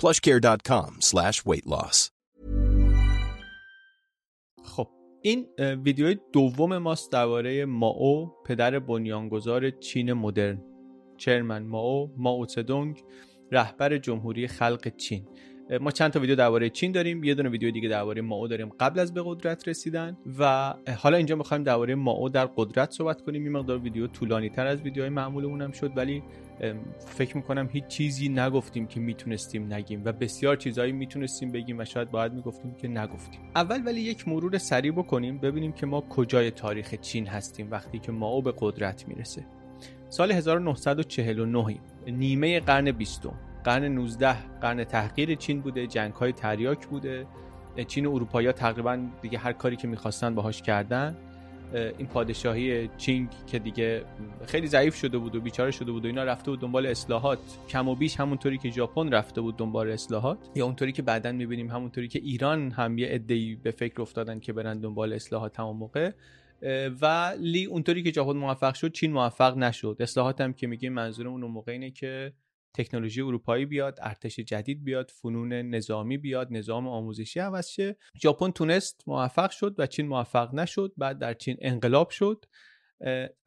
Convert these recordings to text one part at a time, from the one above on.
plushcare.com slash weight loss. خب این ویدیو دوم ماست درباره ماو پدر بنیانگذار چین مدرن چرمن ماو ماو تدونگ رهبر جمهوری خلق چین ما چند تا ویدیو درباره چین داریم یه دونه ویدیو دیگه درباره ماو داریم قبل از به قدرت رسیدن و حالا اینجا می‌خوایم درباره ماو در قدرت صحبت کنیم یه مقدار ویدیو طولانی تر از ویدیوهای معمولمون هم شد ولی فکر می‌کنم هیچ چیزی نگفتیم که می‌تونستیم نگیم و بسیار چیزهایی می‌تونستیم بگیم و شاید باید می‌گفتیم که نگفتیم. اول ولی یک مرور سریع بکنیم ببینیم که ما کجای تاریخ چین هستیم وقتی که ماو به قدرت می‌رسه. سال 1949 نیمه قرن بیستم قرن 19 قرن تحقیر چین بوده جنگ های تریاک بوده. چین و اروپایی تقریبا دیگه هر کاری که می‌خواستن باهاش کردن. این پادشاهی چینگ که دیگه خیلی ضعیف شده بود و بیچاره شده بود و اینا رفته بود دنبال اصلاحات. کم و بیش همونطوری که ژاپن رفته بود دنبال اصلاحات یا اونطوری که بعدا می‌بینیم همونطوری که ایران هم یه عده‌ای به فکر افتادن که برن دنبال اصلاحات همون موقع. ولی اونطوری که ژاپن موفق شد چین موفق نشد. اصلاحات هم که میگیم منظورمون اون موقع اینه که تکنولوژی اروپایی بیاد ارتش جدید بیاد فنون نظامی بیاد نظام آموزشی عوض شه. ژاپن تونست موفق شد و چین موفق نشد. بعد در چین انقلاب شد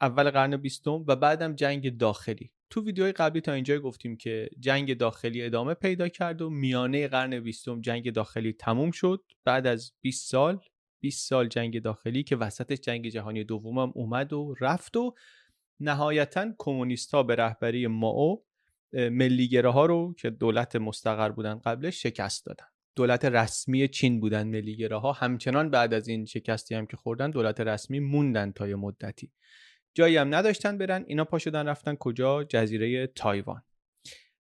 اول قرن بیستم و بعدم جنگ داخلی. تو ویدیوهای قبلی تا اینجا گفتیم که جنگ داخلی ادامه پیدا کرد و میانه قرن بیستم جنگ داخلی تموم شد. بعد از 20 سال 20 سال جنگ داخلی که وسطش جنگ جهانی دومم اومد و رفت و نهایتا کمونیست ها به رهبری ماو ملیگره ها رو که دولت مستقر بودن قبلش شکست دادن. دولت رسمی چین بودن ملیگره ها همچنان بعد از این شکستی هم که خوردن دولت رسمی موندن تا یه مدتی. جایی هم نداشتن برن اینا پا شدن رفتن کجا؟ جزیره تایوان.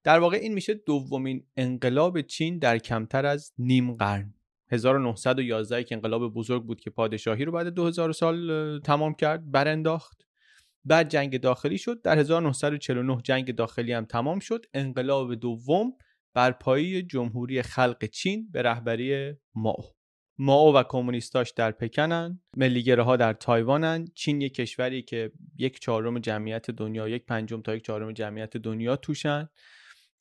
در واقع این میشه دومین انقلاب چین در کمتر از نیم قرن. 1911 که انقلاب بزرگ بود که پادشاهی رو بعد 2000 سال تمام کرد برانداخت. بعد جنگ داخلی شد. در 1949 جنگ داخلی هم تمام شد. انقلاب دوم بر پایه جمهوری خلق چین به رهبری ماو. ماو و کمونیستاش در پکنن ملیگره ها در تایوانن. چین یک کشوری که یک چهارم جمعیت دنیا یک پنجم تا یک چهارم جمعیت دنیا توشن.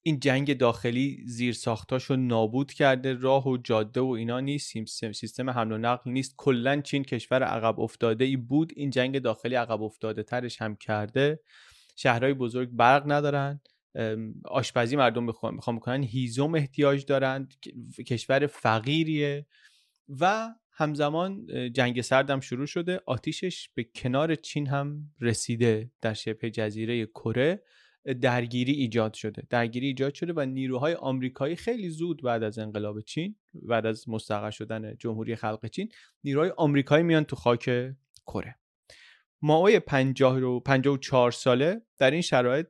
این جنگ داخلی زیر ساختاشو نابود کرده راه و جاده و اینا نیست سیستم حمل و نقل نیست. کلا چین کشور عقب افتاده ای بود. این جنگ داخلی عقب افتاده ترش هم کرده. شهرهای بزرگ برق ندارن. آشپزی مردم می‌خوان می‌کنن هیزم احتیاج دارن. کشور فقیریه. و همزمان جنگ سردم شروع شده. آتیشش به کنار چین هم رسیده در شبه جزیره کره. درگیری ایجاد شده. درگیری ایجاد شده و نیروهای آمریکایی خیلی زود بعد از انقلاب چین بعد از مستقر شدن جمهوری خلق چین نیروهای آمریکایی میان تو خاک کره. ماوی 50 و 54 ساله در این شرایط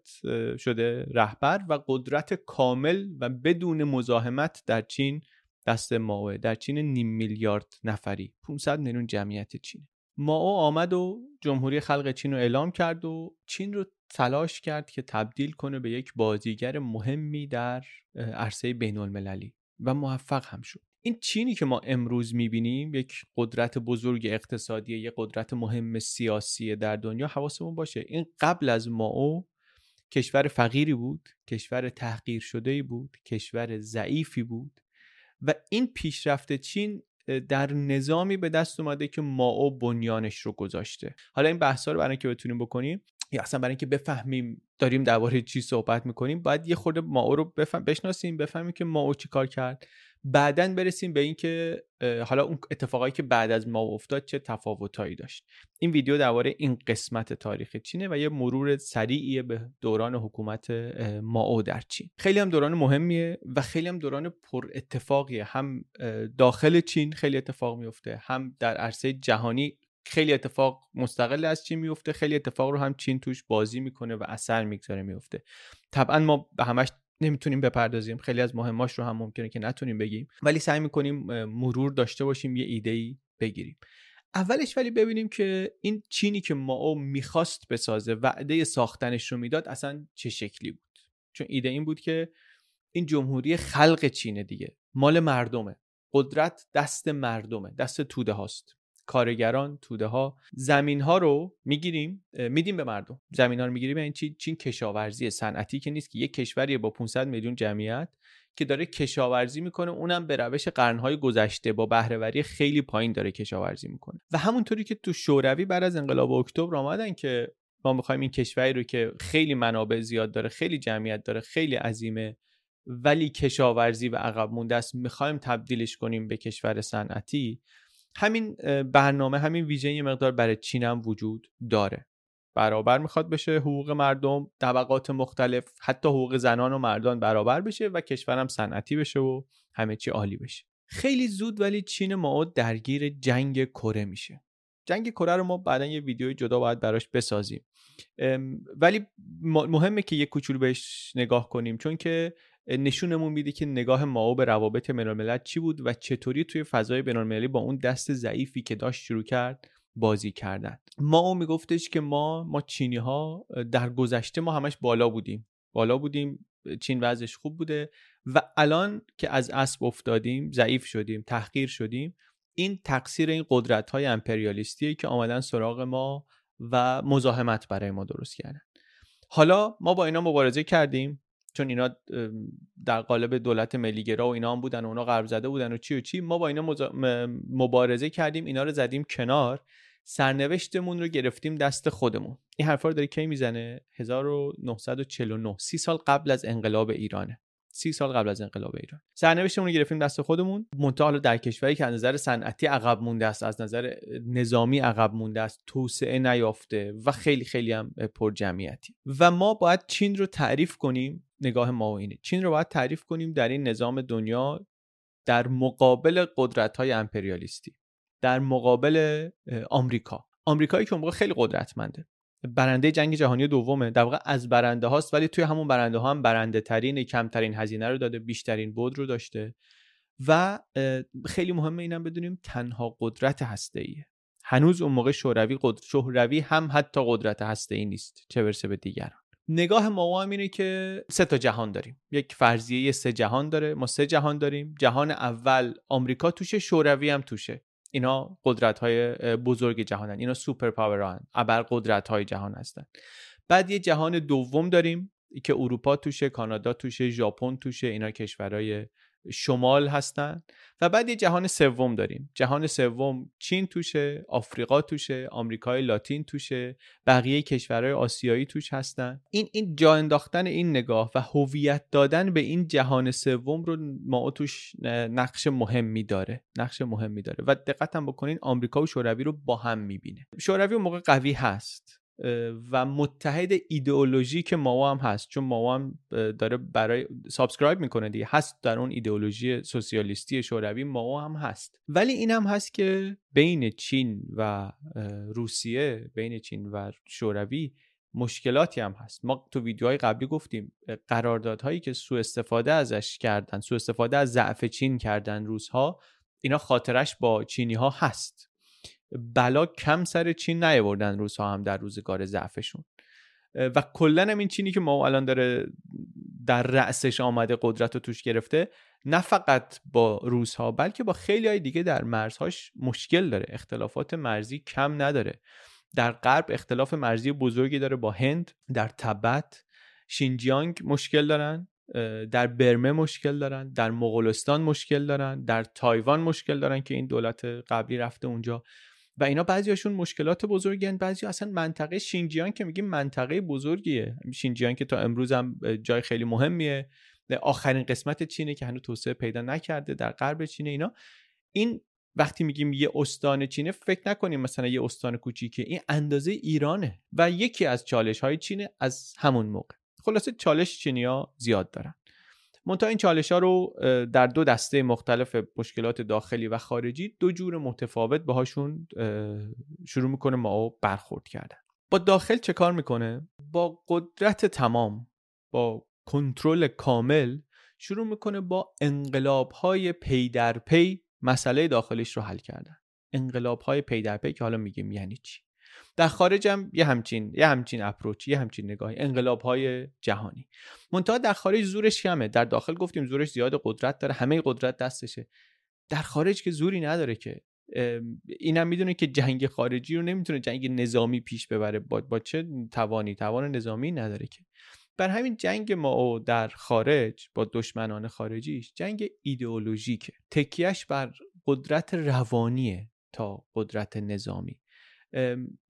شده رهبر و قدرت کامل و بدون مزاحمت در چین دست ماوه در چین نیم میلیارد نفری 500 میلیون جمعیت چین. ماو آمد و جمهوری خلق چین رو اعلام کرد و چین رو تلاش کرد که تبدیل کنه به یک بازیگر مهمی در عرصه بین المللی و موفق هم شد. این چینی که ما امروز می‌بینیم یک قدرت بزرگ اقتصادی یک قدرت مهم سیاسی در دنیا حواسمون باشه. این قبل از او کشور فقیری بود کشور تحقیر شده بود کشور ضعیفی بود و این پیشرفت چین در نظامی به دست اومده که او بنیانش رو گذاشته. حالا این بحثا رو برای اینکه بتونیم بکنیم یا اصلا برای اینکه بفهمیم داریم درباره چی صحبت می‌کنیم باید یه خورده ماو رو بفهم بشناسیم بفهمیم که ماو چی کار کرد. بعدا برسیم به اینکه حالا اون اتفاقایی که بعد از ما افتاد چه تفاوتایی داشت. این ویدیو درباره این قسمت تاریخ چینه و یه مرور سریعیه به دوران حکومت ماو در چین. خیلی هم دوران مهمیه و خیلی هم دوران پر اتفاقیه. هم داخل چین خیلی اتفاق میفته هم در عرصه جهانی خیلی اتفاق مستقل از چین میفته خیلی اتفاق رو هم چین توش بازی می‌کنه و اثر می‌گذاره میفته طبعا ما به همش نمی‌تونیم بپردازیم. خیلی از مهماش رو هم ممکنه که نتونیم بگیم. ولی سعی می‌کنیم مرور داشته باشیم یه ایده ای بگیریم. اولش ولی ببینیم که این چینی که ما می‌خواست بسازه وعده ساختنش رو می‌داد اصلا چه شکلی بود؟ چون ایده این بود که این جمهوری خلق چینه دیگه. مال مردمه. قدرت دست مردمه. دست توده هاست. کارگران توده ها زمین ها رو می‌گیریم میدیم به مردم. زمین ها رو می‌گیریم. این چی؟ چین کشاورزی صنعتی که نیست که یک کشوری با 500 میلیون جمعیت که داره کشاورزی می‌کنه. اونم به روش قرنهای گذشته با بهرهوری خیلی پایین داره کشاورزی می‌کنه. و همونطوری که تو شوروی بعد از انقلاب اکتبر آمدن که ما می‌خوایم این کشوری رو که خیلی منابع زیاد داره خیلی جمعیت داره خیلی عظیمه ولی کشاورزی و عقب مونده است می‌خوایم تبدیلش کنیم به کشور صنعتی. همین برنامه همین ویژه یه مقدار برای چین هم وجود داره. برابر می‌خواد بشه حقوق مردم طبقات مختلف حتی حقوق زنان و مردان برابر بشه و کشورم صنعتی بشه و همه چی عالی بشه. خیلی زود ولی چین ما درگیر جنگ کره میشه. جنگ کره رو ما بعدا یه ویدیوی جدا باید براش بسازیم. ولی مهمه که یه کوچولو بهش نگاه کنیم چون که نشونمون میده که نگاه ماو به روابط بینالملل چی بود و چطوری توی فضای بینالمللی با اون دست ضعیفی که داشت شروع کرد بازی کردن. ماو میگفتش که ما ما چینی ها در گذشته ما همش بالا بودیم. بالا بودیم چین وضعش خوب بوده و الان که از اسب افتادیم ضعیف شدیم تحقیر شدیم این تقصیر این قدرت های امپریالیستیه که آمدن سراغ ما و مزاحمت برای ما درست کردن. حالا ما با اینا مبارزه کردیم. چون اینا در قالب دولت ملیگرا و اینا هم بودن و اونا غرب زده بودن و چی و چی ما با اینا مبارزه کردیم اینا رو زدیم کنار سرنوشتمون رو گرفتیم دست خودمون. این حرفا رو داره کی می‌زنه؟ 1949 سی سال قبل از انقلاب ایرانه. سی سال قبل از انقلاب ایران. سرنوشتمون رو گرفتیم دست خودمون منتها در کشوری که از نظر صنعتی عقب مونده است از نظر نظامی عقب مونده است توسعه نیافته و خیلی خیلی هم پر جمعیتی و ما باید چین رو تعریف کنیم نگاه ما و اینه. چین رو باید تعریف کنیم در این نظام دنیا در مقابل قدرت های امپریالیستی در مقابل آمریکا. آمریکایی که اون موقع خیلی قدرتمنده. برنده جنگ جهانی دومه. در واقع از برنده هاست ولی توی همون برنده ها هم برنده ترین کمترین هزینه رو داده بیشترین بود رو داشته. و خیلی مهمه اینم بدونیم تنها قدرت هسته ایه هنوز اون موقع شوروی قدر... شوروی هم حتی قدرت هسته ای نیست. چه برسه به دیگران. نگاه ما هم اینه که سه تا جهان داریم. یک فرضیه سه جهان داره ما سه جهان داریم. جهان اول آمریکا توشه شوروی هم توشه. اینا قدرت های بزرگ جهانن. اینا سوپر پاوران ابر قدرت های جهان هستن. بعد یه جهان دوم داریم که اروپا توشه کانادا توشه ژاپن توشه اینا کشورهای شمال هستن. و بعد یه جهان سوم داریم. جهان سوم چین توشه آفریقا توشه آمریکای لاتین توشه بقیه کشورهای آسیایی توش هستن. این این جا انداختن این نگاه و هویت دادن به این جهان سوم رو ما توش نقش مهمی داره. نقش مهمی داره. و دقت بکنین آمریکا و شوروی رو با هم می‌بینه. شوروی اون موقع قوی هست. و متحد ایدئولوژی ما هم هست. چون ما هم داره برای subscribe می‌کنه دیگه. هست در اون ایدئولوژی سوسیالیستی شوروی ما هم هست. ولی این هم هست که بین چین و روسیه بین چین و شوروی مشکلاتی هم هست. ما تو ویدیوهای قبلی گفتیم قراردادهایی که سوء استفاده ازش کردن سوء استفاده از ضعف چین کردن روزها اینا خاطرش با چینی ها هست. بلا کم سر چین نیاوردن روزها هم در روزگار ضعفشون. و کلا هم این چینی که ما الان داره در رأسش آمده قدرت رو توش گرفته نه فقط با روزها بلکه با خیلی های دیگه در مرزهاش مشکل داره. اختلافات مرزی کم نداره. در غرب اختلاف مرزی بزرگی داره با هند در تبت شینجیانگ مشکل دارن در برمه مشکل دارن در مغولستان مشکل دارن در تایوان مشکل دارن که این دولت قبلی رفته اونجا. و اینا بعضیاشون مشکلات بزرگی هن بعضی اصلا منطقه شینجیان که میگیم منطقه بزرگیه. شینجیان که تا امروز هم جای خیلی مهمیه. آخرین قسمت چینه که هنوز توسعه پیدا نکرده در غرب چینه اینا. این وقتی میگیم یه استان چینه فکر نکنیم مثلا یه استان کوچیکه. این اندازه ایرانه و یکی از چالش های چینه از همون موقع. خلاصه چالش چینیا زیاد دارن. منتها این چالش ها رو در دو دسته مختلف مشکلات داخلی و خارجی دو جور متفاوت باهاشون شروع می‌کنه ما برخورد کردن. با داخل چه کار می‌کنه؟ با قدرت تمام با کنترل کامل شروع می‌کنه با انقلاب های پی در پی مسئله داخلیش رو حل کردن. انقلاب های پی در پی که حالا میگیم یعنی چی؟ در خارج هم یه همچین یه همچین approach یه همچین نگاهی انقلاب های جهانی. منتها در خارج زورش کمه. در داخل گفتیم زورش زیاد قدرت داره. همه قدرت دستشه. در خارج که زوری نداره که. اینم می‌دونه که جنگ خارجی رو نمی‌تونه جنگ نظامی پیش ببره. با, با چه توانی؟ توان نظامی نداره که. بر همین جنگ ما در خارج با دشمنان خارجیش جنگ ایدئولوژیکه. تکیهش بر قدرت روانیه تا قدرت نظامی.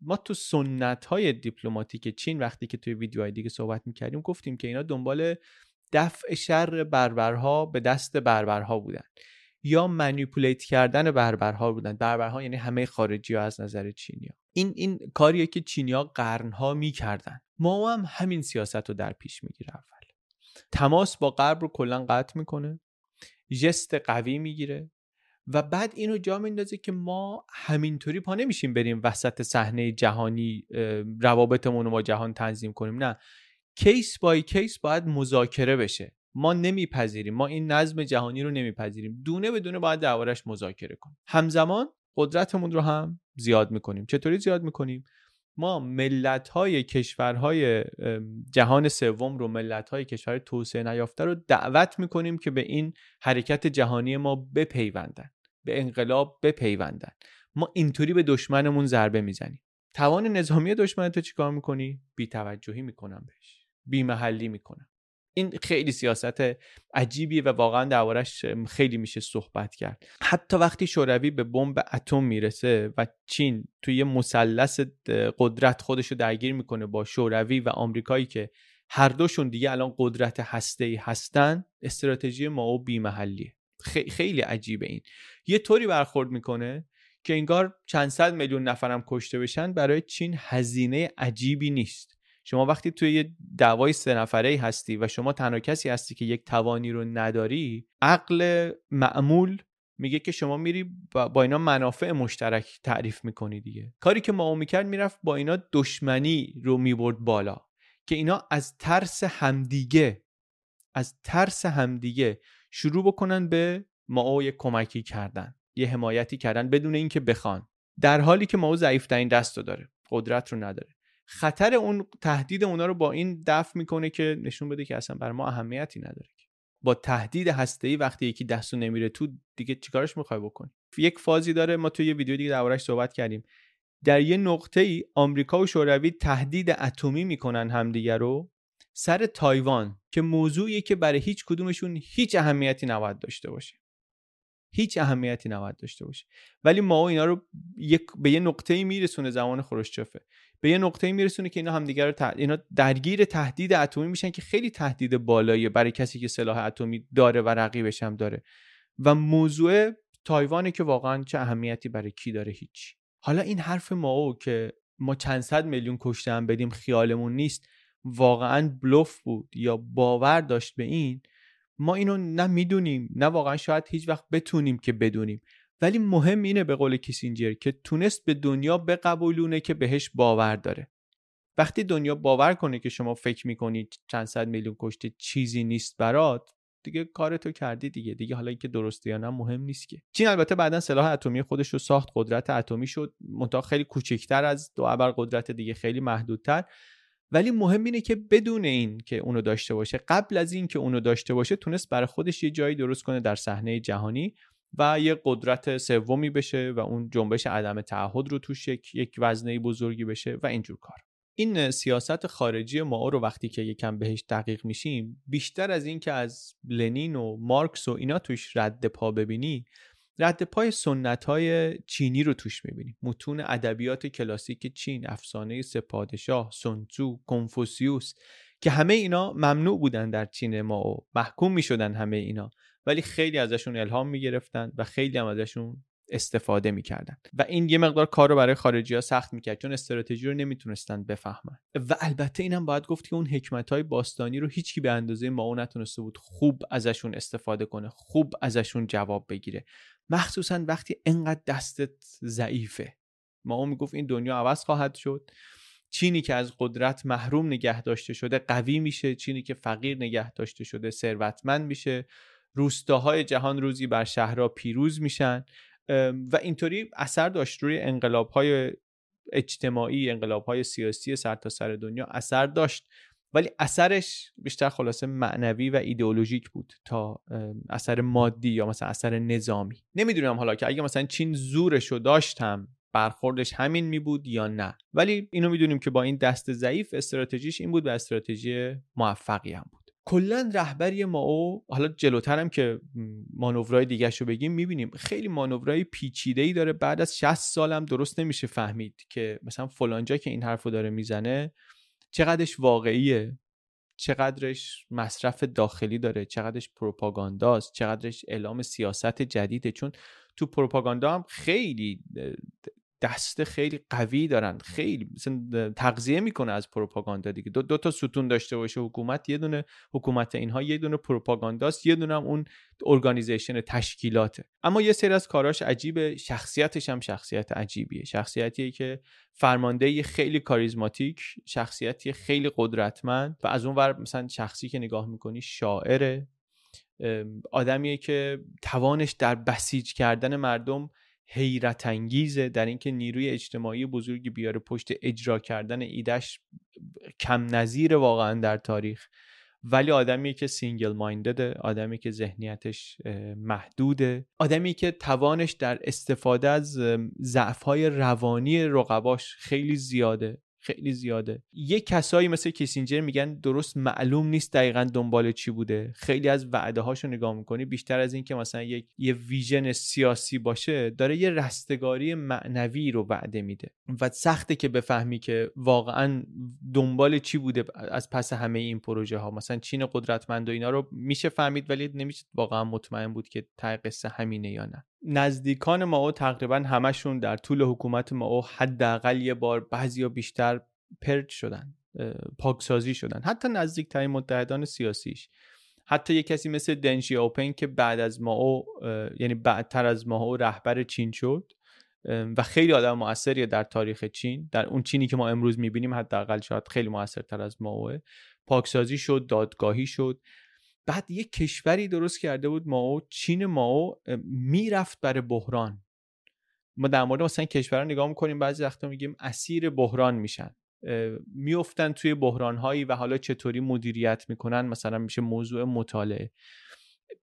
ما تو سنت های دیپلماتیک چین وقتی که توی ویدیوهای دیگه صحبت می‌کردیم گفتیم که اینا دنبال دفع شر بربرها به دست بربرها بودن یا منیپولیت کردن بربرها بودن. بربرها یعنی همه خارجی ها از نظر چینیا این این کاریه که چینیا قرنها می‌کردن. ما هم همین سیاست رو در پیش می‌گیره اول. تماس با غرب رو کلا قطع می‌کنه. جست قوی می‌گیره. و بعد اینو جا میندازه که ما همینطوری پا نمیشیم بریم وسط صحنه جهانی روابطمون رو با جهان تنظیم کنیم. نه. کیس بای کیس باید مذاکره بشه. ما نمیپذیریم. ما این نظم جهانی رو نمیپذیریم. دونه به دونه باید دربارش مذاکره کنیم. همزمان قدرتمون رو هم زیاد می‌کنیم. چطوری زیاد می‌کنیم؟ ما ملت های کشورهای جهان سوم رو ملت های کشور توسعه نیافته رو دعوت می‌کنیم که به این حرکت جهانی ما بپیوندن به انقلاب بپیوندن. ما اینطوری به دشمنمون ضربه می‌زنیم. توان نظامی دشمن تو چیکار می‌کنی؟ بی توجهی می‌کنم بهش. بی محلی می‌کنم. این خیلی سیاست عجیبیه و واقعا دربارش خیلی میشه صحبت کرد. حتی وقتی شوروی به بمب اتم می‌رسه و چین توی مثلث قدرت خودش رو درگیر می‌کنه با شوروی و آمریکایی که هر دوشون دیگه الان قدرت هسته ای هستن استراتژی ما و بیمحلیه. خیلی عجیبه این. یه طوری برخورد می‌کنه که انگار چند صد میلیون نفرم کشته بشن برای چین هزینه عجیبی نیست. شما وقتی توی یه دعوای سه نفره هستی و شما تنها کسی هستی که یک توانی رو نداری عقل معمول میگه که شما میری با اینا منافع مشترک تعریف می‌کنی دیگه. کاری که ما می‌کرد می‌رفت با اینا دشمنی رو می‌برد بالا که اینا از ترس همدیگه از ترس همدیگه شروع بکنن به ما یه کمکی کردن یه حمایتی کردن بدون اینکه بخوان. در حالی که ما ضعیف ترین دست رو داره قدرت رو نداره. خطر اون تهدید اونا رو با این دفع می‌کنه که نشون بده که اصلا بر ما اهمیتی نداره با تهدید ای وقتی یکی دستو نمیره تو دیگه چیکارش می‌خوای بکنی؟ یک فازی داره ما تو یه ویدیو دیگه دربارش صحبت کردیم. در یه نقطه ای آمریکا و شوروی تهدید اتمی می‌کنن همدیگه رو سر تایوان که موضوعیه که برای هیچ کدومشون هیچ اهمیتی نباید داشته باشه. هیچ اهمیتی نباید داشته باشه. ولی ما اینا رو یک به یه نقطه‌ای میرسونه زمان خروشچفه به یه نقطه‌ای میرسونه که اینا همدیگه رو اینا درگیر تهدید اتمی میشن که خیلی تهدید بالاییه برای کسی که سلاح اتمی داره و رقیبش هم داره. و موضوع تایوانه که واقعا چه اهمیتی برای کی داره هیچ. حالا این حرف ما که ما چند صد میلیون کشته هم بدیم خیالمون نیست واقعا بلوف بود یا باور داشت به این ما اینو نه می‌دونیم نه واقعا شاید هیچ وقت بتونیم که بدونیم. ولی مهم اینه به قول کیسینجر که تونست به دنیا بقبولونه که بهش باور داره. وقتی دنیا باور کنه که شما فکر می‌کنید چند صد میلیون کشته چیزی نیست برات دیگه کارتو کردی دیگه. دیگه حالا اینکه درسته یا نه مهم نیست که. چین البته بعدا سلاح اتمی خودش رو ساخت قدرت اتمی شد. منتها خیلی کوچکتر از دو ابر قدرت دیگه خیلی محدودتر. ولی مهم اینه که بدون این که اونو داشته باشه قبل از این که اونو داشته باشه تونست برای خودش یه جایی درست کنه در صحنه جهانی. و یه قدرت سومی بشه و اون جنبش عدم تعهد رو توش یک, یک وزنه بزرگی بشه و اینجور کار. این سیاست خارجی ما رو وقتی که یکم بهش دقیق میشیم بیشتر از این که از لنین و مارکس و اینا توش رد پا ببینی رد پای سنت های چینی رو توش می‌بینیم متون ادبیات کلاسیک چین افسانه سپادشاه سنتزو کنفوسیوس که همه اینا ممنوع بودن در چین ما و محکوم می‌شدن همه اینا. ولی خیلی ازشون الهام می‌گرفتن و خیلی هم ازشون استفاده می‌کردن. و این یه مقدار کار رو برای خارجی ها سخت می‌کرد چون استراتژی رو نمی‌تونستن بفهمن. و البته اینم باید گفت که اون حکمت های باستانی رو هیچکی به اندازه ما نتونسته بود خوب ازشون استفاده کنه خوب ازشون جواب بگیره. مخصوصا وقتی انقدر دستت ضعیفه. ما اون می‌گفت این دنیا عوض خواهد شد. چینی که از قدرت محروم نگه داشته شده قوی میشه. چینی که فقیر نگه داشته شده ثروتمند میشه. روستاهای جهان روزی بر شهرها پیروز میشن و اینطوری اثر داشت روی انقلاب های اجتماعی انقلاب های سیاسی سرتاسر سر دنیا اثر داشت. ولی اثرش بیشتر خلاصه معنوی و ایدئولوژیک بود تا اثر مادی یا مثلا اثر نظامی. نمی‌دونم حالا که اگه مثلا چین زورش رو داشتم برخوردش همین می بود یا نه. ولی اینو می‌دونیم که با این دست ضعیف استراتژیش این بود و استراتژی موفقی هم بود. کلا رهبری ما او حالا جلوترم که مانورهای دیگه رو بگیم می‌بینیم. خیلی مانورهای پیچیده ای داره. بعد از 60 سالم درست نمیشه فهمید که مثلا فلانجا که این حرفو داره می‌زنه چقدرش واقعیه چقدرش مصرف داخلی داره چقدرش پروپاگانداست چقدرش اعلام سیاست جدیده. چون تو پروپاگاندا هم خیلی دست خیلی قوی دارن. خیلی مثلا تغذیه می‌کنه از پروپاگاندا دیگه. دو, دو تا ستون داشته باشه حکومت یه دونه حکومت اینها یه دونه پروپاگانداست یه دونه هم اون ارگانیزیشن تشکیلاته. اما یه سری از کاراش عجیبه. شخصیتش هم شخصیت عجیبیه. شخصیتیه که فرمانده خیلی کاریزماتیک شخصیتی خیلی قدرتمند و از اون ور مثلا شخصی که نگاه می‌کنی شاعره. آدمیه که توانش در بسیج کردن مردم حیرت انگیزه در اینکه نیروی اجتماعی بزرگی بیاره پشت اجرا کردن ایدش کم نظیر واقعا در تاریخ. ولی آدمی که single-minded ه آدمی که ذهنیتش محدوده. آدمی که توانش در استفاده از ضعف‌های روانی رقباش خیلی زیاده. خیلی زیاده. یه کسایی مثل کیسینجر میگن درست معلوم نیست دقیقا دنبال چی بوده. خیلی از وعده هاشو نگاه می‌کنی. بیشتر از این که مثلا یک یه vision سیاسی باشه داره یه رستگاری معنوی رو وعده میده. و سخته که بفهمی که واقعا دنبال چی بوده از پس همه این پروژه ها مثلا چین قدرتمند و اینا رو میشه فهمید ولی نمیشه واقعا مطمئن بود که ته قصه همینه یا نه. نزدیکان ما او تقریبا همشون در طول حکومت ما او حداقل یه بار بعضی بیشتر پرچ شدن پاکسازی شدن. حتی نزدیکترین متحدان سیاسیش. حتی یه کسی مثل دنشی اوپن که بعد از ما او یعنی بعدتر از ما او رهبر چین شد و خیلی آدم موثریه در تاریخ چین. در اون چینی که ما امروز می‌بینیم حداقل شاید خیلی موثرتر از ما اوه. پاکسازی شد دادگاهی شد. بعد یه کشوری درست کرده بود ماو چین ماو می‌رفت برای بحران. ما در مورد مثلا کشور نگاه می‌کنیم بعضی وقتا میگیم اسیر بحران میشن. میفتن توی بحران هایی و حالا چطوری مدیریت می‌کنن مثلا میشه موضوع مطالعه.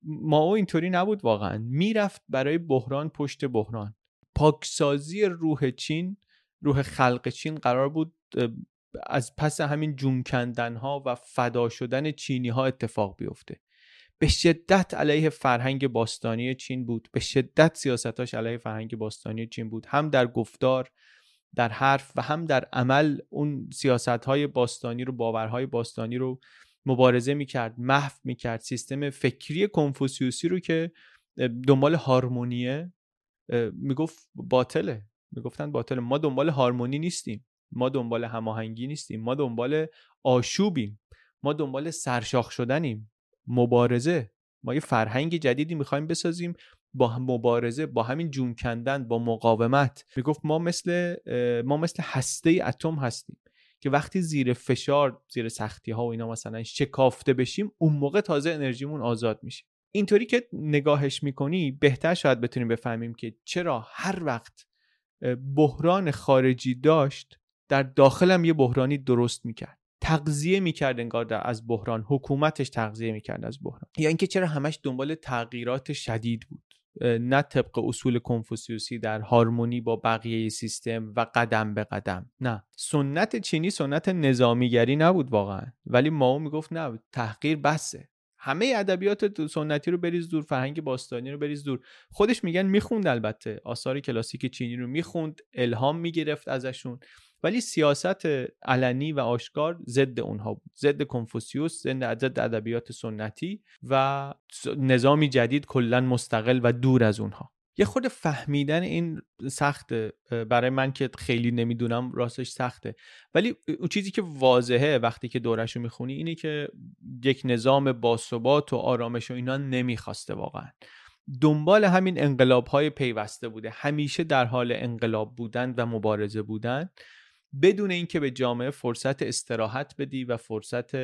ماو اینطوری نبود واقعا. می‌رفت برای بحران پشت بحران. پاکسازی روح چین روح خلق چین قرار بود از پس همین جون کندن ها و فدا شدن چینی ها اتفاق بیفته. به شدت علیه فرهنگ باستانی چین بود. به شدت سیاستاش علیه فرهنگ باستانی چین بود. هم در گفتار در حرف و هم در عمل اون سیاست های باستانی رو باورهای باستانی رو مبارزه می‌کرد محو می‌کرد. سیستم فکری کنفوسیوسی رو که دنبال هارمونیه می‌گفت باطله. می‌گفتن باطله. ما دنبال هارمونی نیستیم. ما دنبال هماهنگی نیستیم ما دنبال آشوبیم ما دنبال سرشاخ شدنیم. مبارزه ما یه فرهنگ جدیدی می‌خوایم بسازیم با مبارزه با همین جون کندن با مقاومت. می‌گفت ما مثل ما مثل هسته اتم هستیم که وقتی زیر فشار زیر سختی ها و اینا مثلا شکافته بشیم اون موقع تازه انرژیمون آزاد میشه. اینطوری که نگاهش می‌کنی بهتر شاید بتونیم بفهمیم که چرا هر وقت بحران خارجی داشت در داخلم یه بحرانی درست می‌کرد. تغذیه می‌کرد انگار از بحران. حکومتش تغذیه می‌کرد از بحران. یا اینکه چرا همش دنبال تغییرات شدید بود. نه طبق اصول کنفوسیوسی در هارمونی با بقیه سیستم و قدم به قدم. نه. سنت چینی سنت نظامیگری نبود واقعا. ولی ماو می‌گفت نه تحقیر بسه. همه ادبیات سنتی رو بریز دور فرهنگ باستانی رو بریز دور. خودش میگن می‌خوند البته. آثار کلاسیک چینی رو می‌خوند الهام می‌گرفت ازشون. ولی سیاست علنی و آشکار ضد اونها بود. ضد کنفوسیوس ضد ادبیات سنتی و نظامی جدید کلا مستقل و دور از اونها. یه خود فهمیدن این سخته برای من که خیلی نمی‌دونم راستش سخته. ولی اون چیزی که واضحه وقتی که دورش رو می‌خونی اینه که یک نظام باثبات و آرامش و اینا نمی‌خواسته واقعا. دنبال همین انقلاب های پیوسته بوده. همیشه در حال انقلاب بودن و مبارزه بودن. بدون اینکه به جامعه فرصت استراحت بدی و فرصت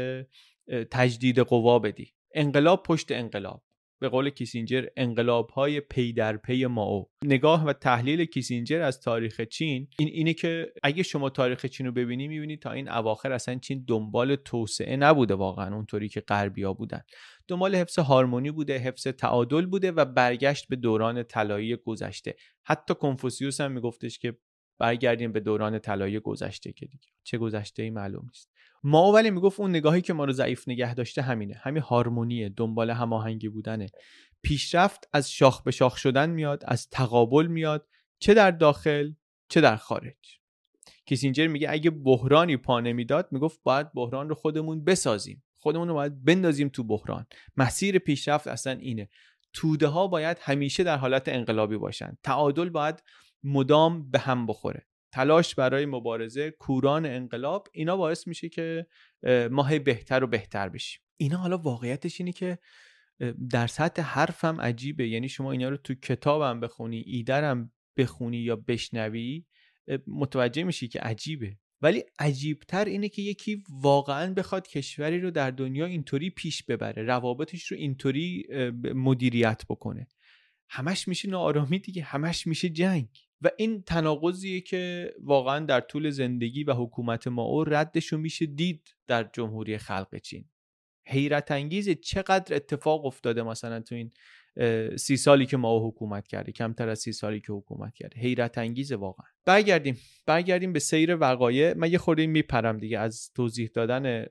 تجدید قوا بدی. انقلاب پشت انقلاب. به قول کیسینجر انقلاب های پی در پی ماو نگاه و تحلیل کیسینجر از تاریخ چین این اینه که اگه شما تاریخ چین رو ببینی می‌بینی تا این اواخر اصلا چین دنبال توسعه نبوده واقعا اونطوری که غربیا بودن. دنبال حفظ هارمونی بوده حفظ تعادل بوده و برگشت به دوران طلایی گذشته. حتی کنفوسیوس هم میگفتش که برگردیم به دوران طلایی گذشته که دیگه. چه گذشته ای معلوم نیست. ما ولی می‌گفت اون نگاهی که ما رو ضعیف نگه داشته همینه. همین هارمونیه دنبال هماهنگی بودنه. پیشرفت از شاخ به شاخ شدن میاد از تقابل میاد چه در داخل چه در خارج. کیسینجر میگه اگه بحرانی پا نمی‌داد می‌گفت باید بحران رو خودمون بسازیم. خودمون رو باید بندازیم تو بحران. مسیر پیشرفت اصلا اینه. توده ها باید همیشه در حالت انقلابی باشن. تعادل باید مدام به هم بخوره. تلاش برای مبارزه کوران انقلاب اینا باعث میشه که ماه بهتر و بهتر بشیم. اینا حالا واقعیتش اینه که در سطح حرفم عجیبه. یعنی شما اینا رو تو کتابم بخونی ایدرم بخونی یا بشنوی متوجه میشی که عجیبه. ولی عجیبتر اینه که یکی واقعا بخواد کشوری رو در دنیا اینطوری پیش ببره روابطش رو اینطوری مدیریت بکنه. همش میشه ناآرامی دیگه همش میشه جنگ. و این تناقضیه که واقعا در طول زندگی و حکومت ما ردش رو میشه دید در جمهوری خلق چین. حیرت انگیز چقدر اتفاق افتاده مثلا تو این سی سالی که ما حکومت کرده کمتر از سی سالی که حکومت کرده حیرت انگیزه واقعا. برگردیم برگردیم به سیر وقایع. من یه خورده میپرم دیگه از توضیح دادن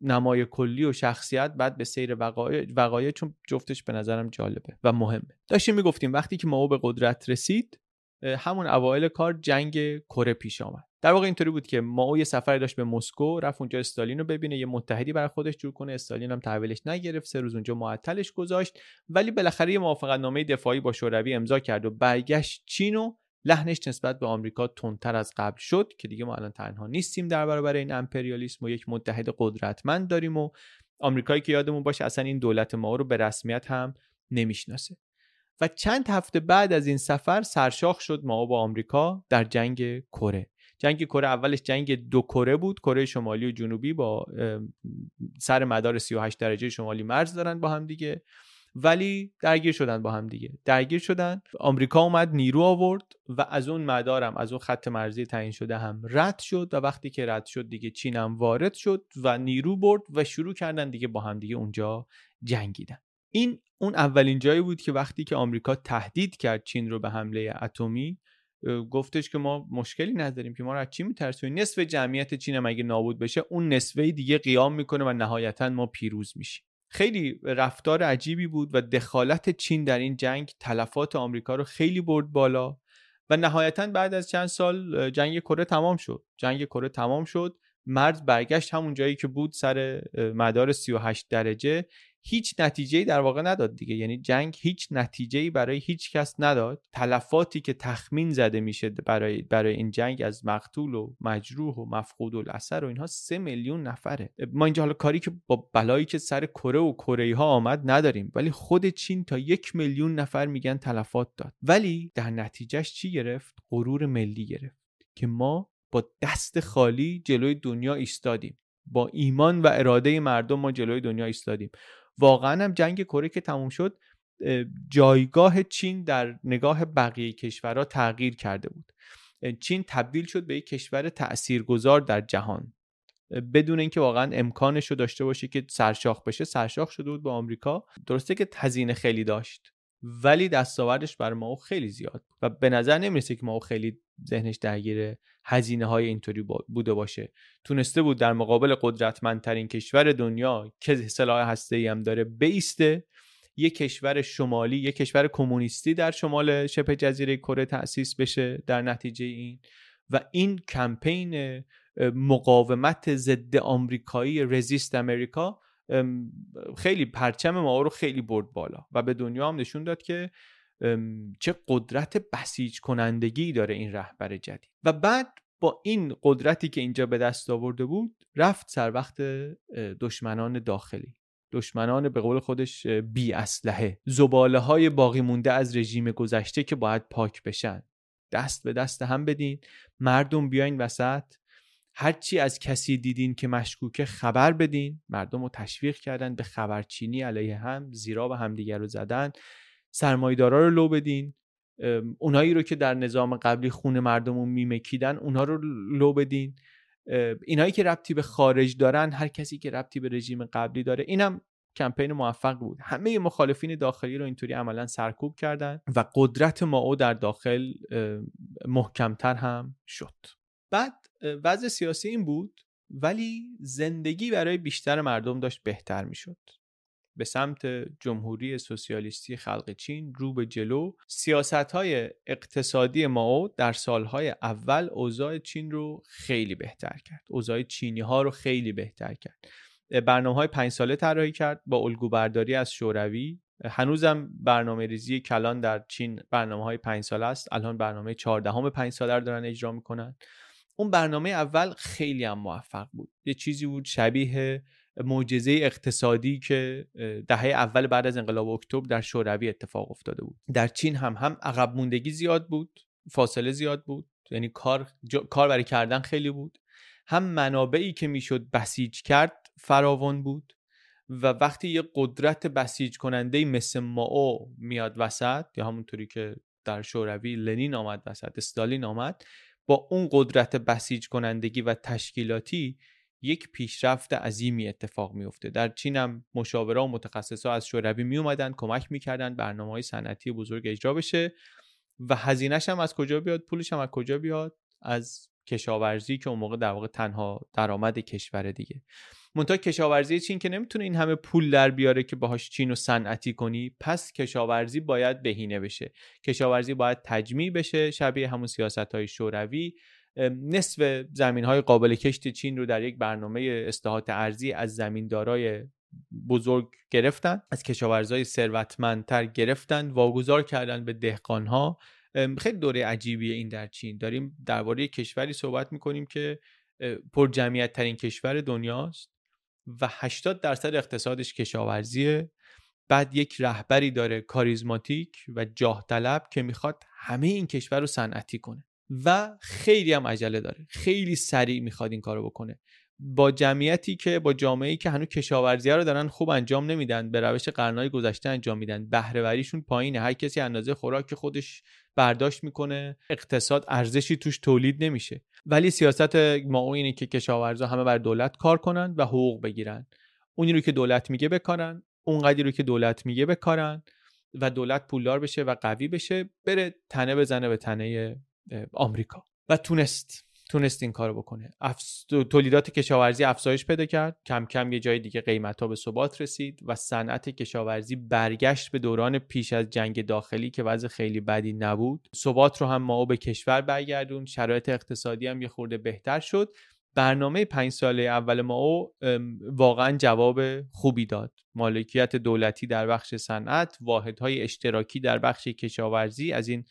نمای کلی و شخصیت بعد به سیر وقایع وقایع چون جفتش به نظرم جالبه و مهمه. داشتیم می‌گفتیم وقتی که ما به قدرت رسید همون اوایل کار جنگ کره پیش آمد. در واقع اینطوری بود که ما یه سفر داشت به مسکو رفت اونجا استالین رو ببینه یه متحدی برای خودش جور کنه. استالین هم تحویلش نگرفت سه روز اونجا معطلش گذاشت. ولی بالاخره یه موافقت نامه دفاعی با شوروی امضا کرد و برگشت چین و لحنش نسبت به آمریکا تندتر از قبل شد که دیگه ما الان تنها نیستیم در برابر این امپریالیسم و یک متحد قدرتمند داریم و آمریکایی که یادمون باشه اصلا این دولت ما رو به رسمیت هم نمی‌شناسه. و چند هفته بعد از این سفر سرشاخ شد ما با آمریکا در جنگ کره. جنگ کره اولش جنگ دو کره بود کره شمالی و جنوبی با سر مدار 38 درجه شمالی مرز دارن با هم دیگه. ولی درگیر شدن با هم دیگه. درگیر شدن. آمریکا اومد نیرو آورد و از اون مدارم از اون خط مرزی تعیین شده هم رد شد و وقتی که رد شد دیگه چین هم وارد شد و نیرو برد و شروع کردن دیگه با هم دیگه اونجا جنگیدن. این اون اولین جایی بود که وقتی که آمریکا تهدید کرد چین رو به حمله اتمی گفتش که ما مشکلی نداریم که ما رو از چی میترسونیم نصف جمعیت چین هم اگه نابود بشه اون نصفه دیگه قیام می‌کنه و نهایتا ما پیروز میشیم. خیلی رفتار عجیبی بود و دخالت چین در این جنگ تلفات آمریکا رو خیلی برد بالا و نهایتا بعد از چند سال جنگ کره تمام شد. جنگ کره تمام شد. مرز برگشت همون جایی که بود سر مدار 38 درجه. هیچ نتیجه در واقع نداد دیگه. یعنی جنگ هیچ نتیجه برای هیچ کس نداد. تلفاتی که تخمین زده میشه برای برای این جنگ از مقتول و مجروح و مفقود الاثر و اینها سه میلیون نفره. ما اینجا حالا کاری که با بلایی که سر کره و کره ها آمد نداریم. ولی خود چین تا یک میلیون نفر میگن تلفات داد. ولی در نتیجهش چی گرفت؟ غرور ملی گرفت که ما با دست خالی جلوی دنیا ایستادیم. با ایمان و اراده مردم ما جلوی دنیا ایستادیم. واقعا هم جنگ کره که تموم شد جایگاه چین در نگاه بقیه کشورها تغییر کرده بود. چین تبدیل شد به یک کشور تاثیرگذار در جهان. بدون اینکه واقعا امکانش رو داشته باشه که سرشاخ بشه سرشاخ شده بود با آمریکا. درسته که هزینه خیلی داشت. ولی دستاوردش بر ما خیلی زیاد. و به نظر نمی‌رسه که ما خیلی ذهنش درگیر هزینه های اینطوری بوده باشه. تونسته بود در مقابل قدرتمندترین کشور دنیا که سلاح هسته ای هم داره بیسته یک کشور شمالی یک کشور کمونیستی در شمال شبه جزیره کره تأسیس بشه در نتیجه این. و این کمپین مقاومت ضد آمریکایی رزیست امریکا خیلی پرچم ما رو خیلی برد بالا و به دنیا هم نشون داد که چه قدرت بسیج کنندگی داره این رهبر جدید. و بعد با این قدرتی که اینجا به دست آورده بود رفت سر وقت دشمنان داخلی. دشمنان به قول خودش بی اسلحه زباله های باقی مونده از رژیم گذشته که باید پاک بشن. دست به دست هم بدین. مردم بیاین وسط. هرچی از کسی دیدین که مشکوکه خبر بدین. مردم رو تشویق کردن به خبرچینی علیه هم زیرا به همدیگر رو زدن. سرمایدارا رو لو بدین. اونایی رو که در نظام قبلی خون مردم رو میمکیدن اونها رو لو بدین. اینایی که ربطی به خارج دارن هر کسی که ربطی به رژیم قبلی داره اینم کمپین موفق بود. همه مخالفین داخلی رو اینطوری عملا سرکوب کردن و قدرت ماو در داخل محکمتر هم شد. بعد وضع سیاسی این بود ولی زندگی برای بیشتر مردم داشت بهتر می‌شد. به سمت جمهوری سوسیالیستی خلق چین رو به جلو سیاست های اقتصادی ماو در سالهای اول اوضاع چین رو خیلی بهتر کرد. اوضاع چینی ها رو خیلی بهتر کرد. برنامه های پنج ساله طراحی کرد با الگو برداری از شوروی. هنوزم برنامه ریزی کلان در چین برنامه های پنج ساله است. الان برنامه چهاردهم پنج ساله رو دارن اجرا می‌کنن. اون برنامه اول خیلی هم موفق بود. یه چیزی بود شبیه معجزه اقتصادی که دهه اول بعد از انقلاب اکتبر در شوروی اتفاق افتاده بود. در چین هم هم عقب موندگی زیاد بود فاصله زیاد بود یعنی کار کار برای کردن خیلی بود. هم منابعی که می‌شد بسیج کرد فراوان بود و وقتی یه قدرت بسیج کننده مثل ماو میاد وسط یا همونطوری که در شوروی لنین آمد وسط استالین آمد با اون قدرت بسیج کنندگی و تشکیلاتی یک پیشرفت عظیمی اتفاق میفته در چین هم مشاوره و متخصصا از شوروی می اومدن کمک می‌کردن برنامه های صنعتی بزرگ اجرا بشه و هزینهش هم از کجا بیاد؟ پولش هم از کجا بیاد؟ از کشاورزی که اون موقع در واقع تنها درآمد کشور دیگه. منتها کشاورزی چین که نمی‌تونه این همه پول در بیاره که باهاش چین رو صنعتی کنی پس کشاورزی باید بهینه بشه. کشاورزی باید تجمیع بشه شبیه همون سیاست های شوروی نصف زمین های قابل کشت چین رو در یک برنامه اصلاحات ارزی از زمیندارای بزرگ گرفتن از کشاورزای ثروتمندتر گرفتن واگذار کردن به دهقانها. خیلی دوره عجیبیه این در چین. داریم درباره کشوری صحبت می‌کنیم که پر جمعیت ترین کشور دنیاست. و 80 درصد اقتصادش کشاورزیه. بعد یک رهبری داره کاریزماتیک و جاه طلب که می‌خواد همه این کشور رو صنعتی کنه. و خیلی هم عجله داره. خیلی سریع می‌خواد این کارو بکنه. با جمعیتی که با جامعه که هنوز کشاورزی رو دارن خوب انجام نمیدن به روش قرنهای گذشته انجام میدن. بهرهوریشون پایینه. هر کسی اندازه خوراک خودش برداشت می‌کنه اقتصاد ارزشی توش تولید نمیشه. ولی سیاست ما اینه که کشاورزا همه بر دولت کار کنن و حقوق بگیرن. اونی رو که دولت میگه بکارن اونقدری رو که دولت میگه بکارن و دولت پولدار بشه و قوی بشه بره تنه بزنه به تنه آمریکا. و تونست. تونست این کارو بکنه. افز... تولیدات کشاورزی افزایش پیدا کرد. کم کم یه جای دیگه قیمت ها به ثبات رسید و صنعت کشاورزی برگشت به دوران پیش از جنگ داخلی که وضع خیلی بدی نبود. ثبات رو هم ما به کشور برگردون شرایط اقتصادی هم یه خورده بهتر شد. برنامه پنج ساله اول ما واقعا جواب خوبی داد. مالکیت دولتی در بخش صنعت واحدهای اشتراکی در بخش کشاورزی از این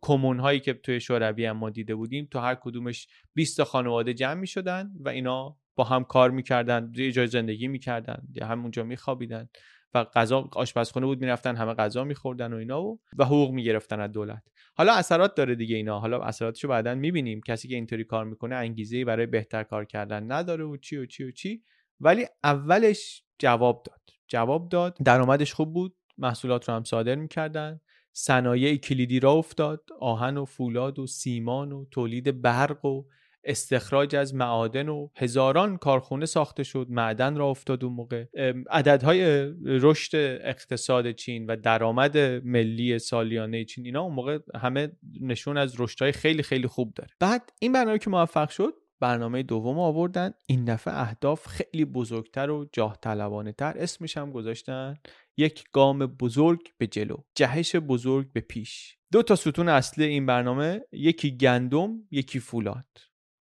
کمون هایی که توی شوروی هم ما دیده بودیم تو هر کدومش 20 تا خانواده جمع می شدن و اینا با هم کار می‌کردن یه جای زندگی می‌کردن یا همونجا میخوابیدن و غذا آشپزخونه بود می‌رفتن همه غذا میخوردن و اینا و و حقوق می‌گرفتن از دولت. حالا اثرات داره دیگه اینا. حالا اثراتشو بعدا می‌بینیم. کسی که اینطوری کار می‌کنه انگیزه برای بهتر کار کردن نداره و چی و چی و چی. ولی اولش جواب داد. جواب داد. درآمدش خوب بود. محصولات رو هم صادر می‌کردن. صنایع کلیدی را افتاد آهن و فولاد و سیمان و تولید برق و استخراج از معادن و هزاران کارخونه ساخته شد معدن را افتاد اون موقع. عددهای رشد اقتصاد چین و درآمد ملی سالیانه چین اینا اون موقع همه نشون از رشدهای خیلی خیلی خوب داره. بعد این برنامه که موفق شد برنامه دوم آوردن. این دفعه اهداف خیلی بزرگتر و جاه طلبانه تر اسمش هم گذاشتن یک گام بزرگ به جلو جهش بزرگ به پیش. دو تا ستون اصلی این برنامه یکی گندم یکی فولاد.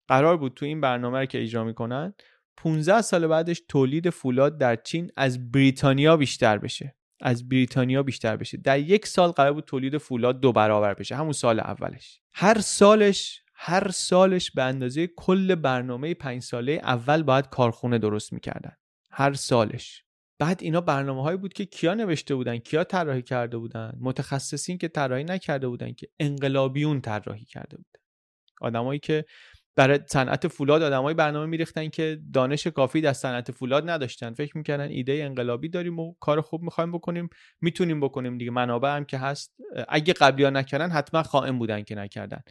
قرار بود تو این برنامه که اجرا می‌کنن 15 سال بعدش تولید فولاد در چین از بریتانیا بیشتر بشه. از بریتانیا بیشتر بشه. در یک سال قرار بود تولید فولاد دو برابر بشه. همون سال اولش. هر سالش هر سالش به اندازه کل برنامه پنج ساله اول باید کارخونه درست می‌کردن. هر سالش. بعد اینا برنامه هایی بود که کیا نوشته بودن کیا طراحی کرده بودن. متخصصین که طراحی نکرده بودن که انقلابیون طراحی کرده بودن آدمایی که برای صنعت فولاد آدمای برنامه میریختن که دانش کافی در صنعت فولاد نداشتن. فکر می‌کردن ایده انقلابی داریم و کار خوب می‌خوایم بکنیم می‌تونیم بکنیم دیگه. منابع هم که هست اگه قبلی ها نکردن حتما خائن بودن که نکردن.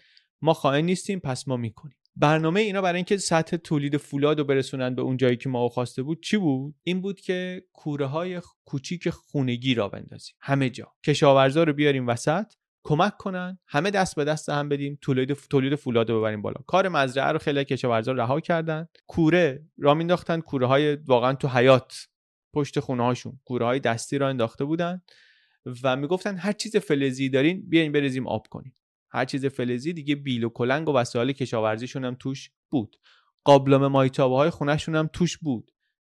ما خائن نیستیم پس ما می‌کنیم. برنامه اینا برای اینکه سطح تولید فولاد رو برسونن به اون جایی که ما خواسته بود چی بود؟ این بود که کوره های کوچیک خونگی را بندازیم. همه جا. کشاورزا رو بیاریم وسط کمک کنن همه دست به دست هم بدیم تولید تولید فولاد رو ببریم بالا. کار مزرعه رو خیلی کشاورزا رها کردن. کوره را مینداختن کوره های واقعا تو حیات پشت خونه هاشون کوره های دستی را انداخته بودن و می‌گفتن هر چیز فلزی دارین بیاین بریزیم آب کنیم. هر چیز فلزی دیگه بیل و کلنگ و وسایل کشاورزیشون هم توش بود. قابلمه مایتابه های خونهشون هم توش بود.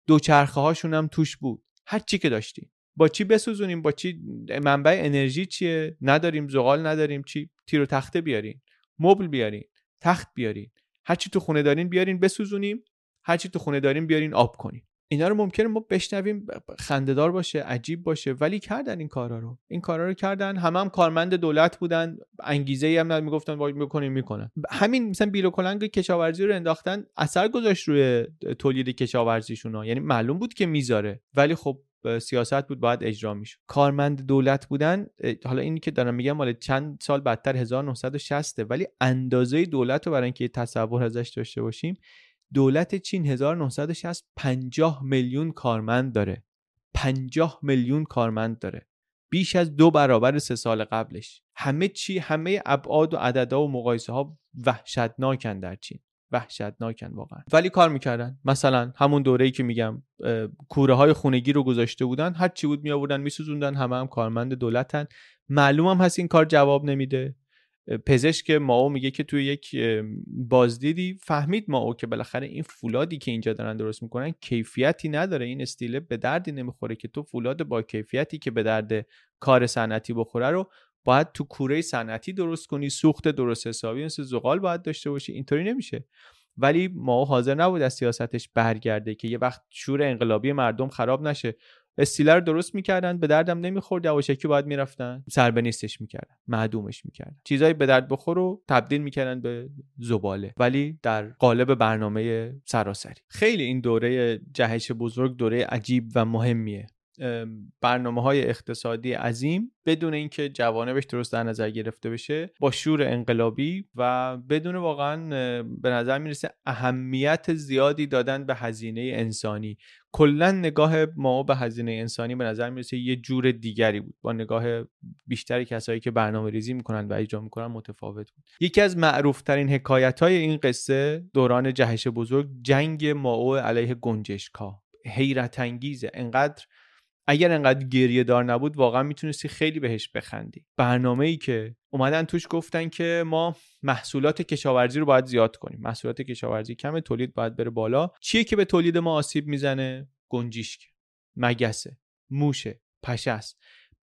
دوچرخه هاشون هم توش بود. هر چی که داشتیم. با چی بسوزونیم؟ با چی؟ منبع انرژی چیه؟ نداریم زغال نداریم چی؟ تیر و تخته بیارین. مبل بیارین. تخت بیارین. هر چی تو خونه دارین بیارین بسوزونیم. هر چی تو خونه دارین بیارین آب کنیم اینا رو ممکنه ما بشنویم خندهدار باشه عجیب باشه ولی کردن این کارا رو. این کارا رو کردن. همه هم کارمند دولت بودن. انگیزه ای هم می‌گفتن وای می‌کنیم می‌کنن. همین مثلا بیلو کلنگ کشاورزی رو انداختن. اثر گذاشت روی تولید کشاورزیشون یعنی معلوم بود که می‌ذاره. ولی خب سیاست بود باید اجرا میشه کارمند دولت بودن حالا اینی که دارم میگم مال چند سال بعدتر 1960 ولی اندازه دولت رو برای اینکه تصور ازش داشته باشیم دولت چین 1960 50 میلیون کارمند داره. 50 میلیون کارمند داره. بیش از دو برابر سه سال قبلش. همه چی همه ابعاد و عددا و مقایسه ها وحشتناکن در چین. وحشتناکن واقعا. ولی کار می‌کردن. مثلا همون دوره‌ای که میگم کوره های خونگی رو گذاشته بودن. هر چی بود می آوردن میسوزوندن همه هم کارمند دولتن. معلوم هم هست این کار جواب نمیده. پزشک ماو میگه که توی یک بازدیدی فهمید ماو که بالاخره این فولادی که اینجا دارن درست می‌کنن کیفیتی نداره. این استیله به دردی نمی‌خوره که تو فولاد با کیفیتی که به درد کار صنعتی بخوره رو باید تو کوره صنعتی درست کنی سوخت درست حسابی مثل زغال باید داشته باشی. اینطوری نمیشه. ولی ما حاضر نبود از سیاستش برگرده که یه وقت شور انقلابی مردم خراب نشه. استیلر درست می‌کردن به دردم نمی‌خورد یواشکی باید می‌رفتن. نیستش می‌کردن معدومش می‌کردن. چیزایی به درد بخور رو تبدیل می‌کردن به زباله ولی در قالب برنامه سراسری. خیلی این دوره جهش بزرگ دوره عجیب و مهمیه. برنامه های اقتصادی عظیم بدون اینکه جوانبش درست در نظر گرفته بشه با شور انقلابی و بدون واقعا به نظر می‌رسه اهمیت زیادی دادن به هزینه انسانی. کلا نگاه ما به هزینه انسانی به نظر می‌رسه یه جور دیگری بود. با نگاه بیشتری کسایی که برنامه ریزی می‌کنن و اجرا می‌کنن متفاوت بود. یکی از معروف ترین حکایت های این قصه دوران جهش بزرگ جنگ ماو علیه گنجشکا حیرت انگیزه. انقدر اگر انقدر گریه دار نبود واقعا می‌تونستی خیلی بهش بخندی. برنامه ای که اومدن توش گفتن که ما محصولات کشاورزی رو باید زیاد کنیم. محصولات کشاورزی کم تولید باید بره بالا. چیه که به تولید ما آسیب می‌زنه؟ گنجیشک مگسه موشه پشه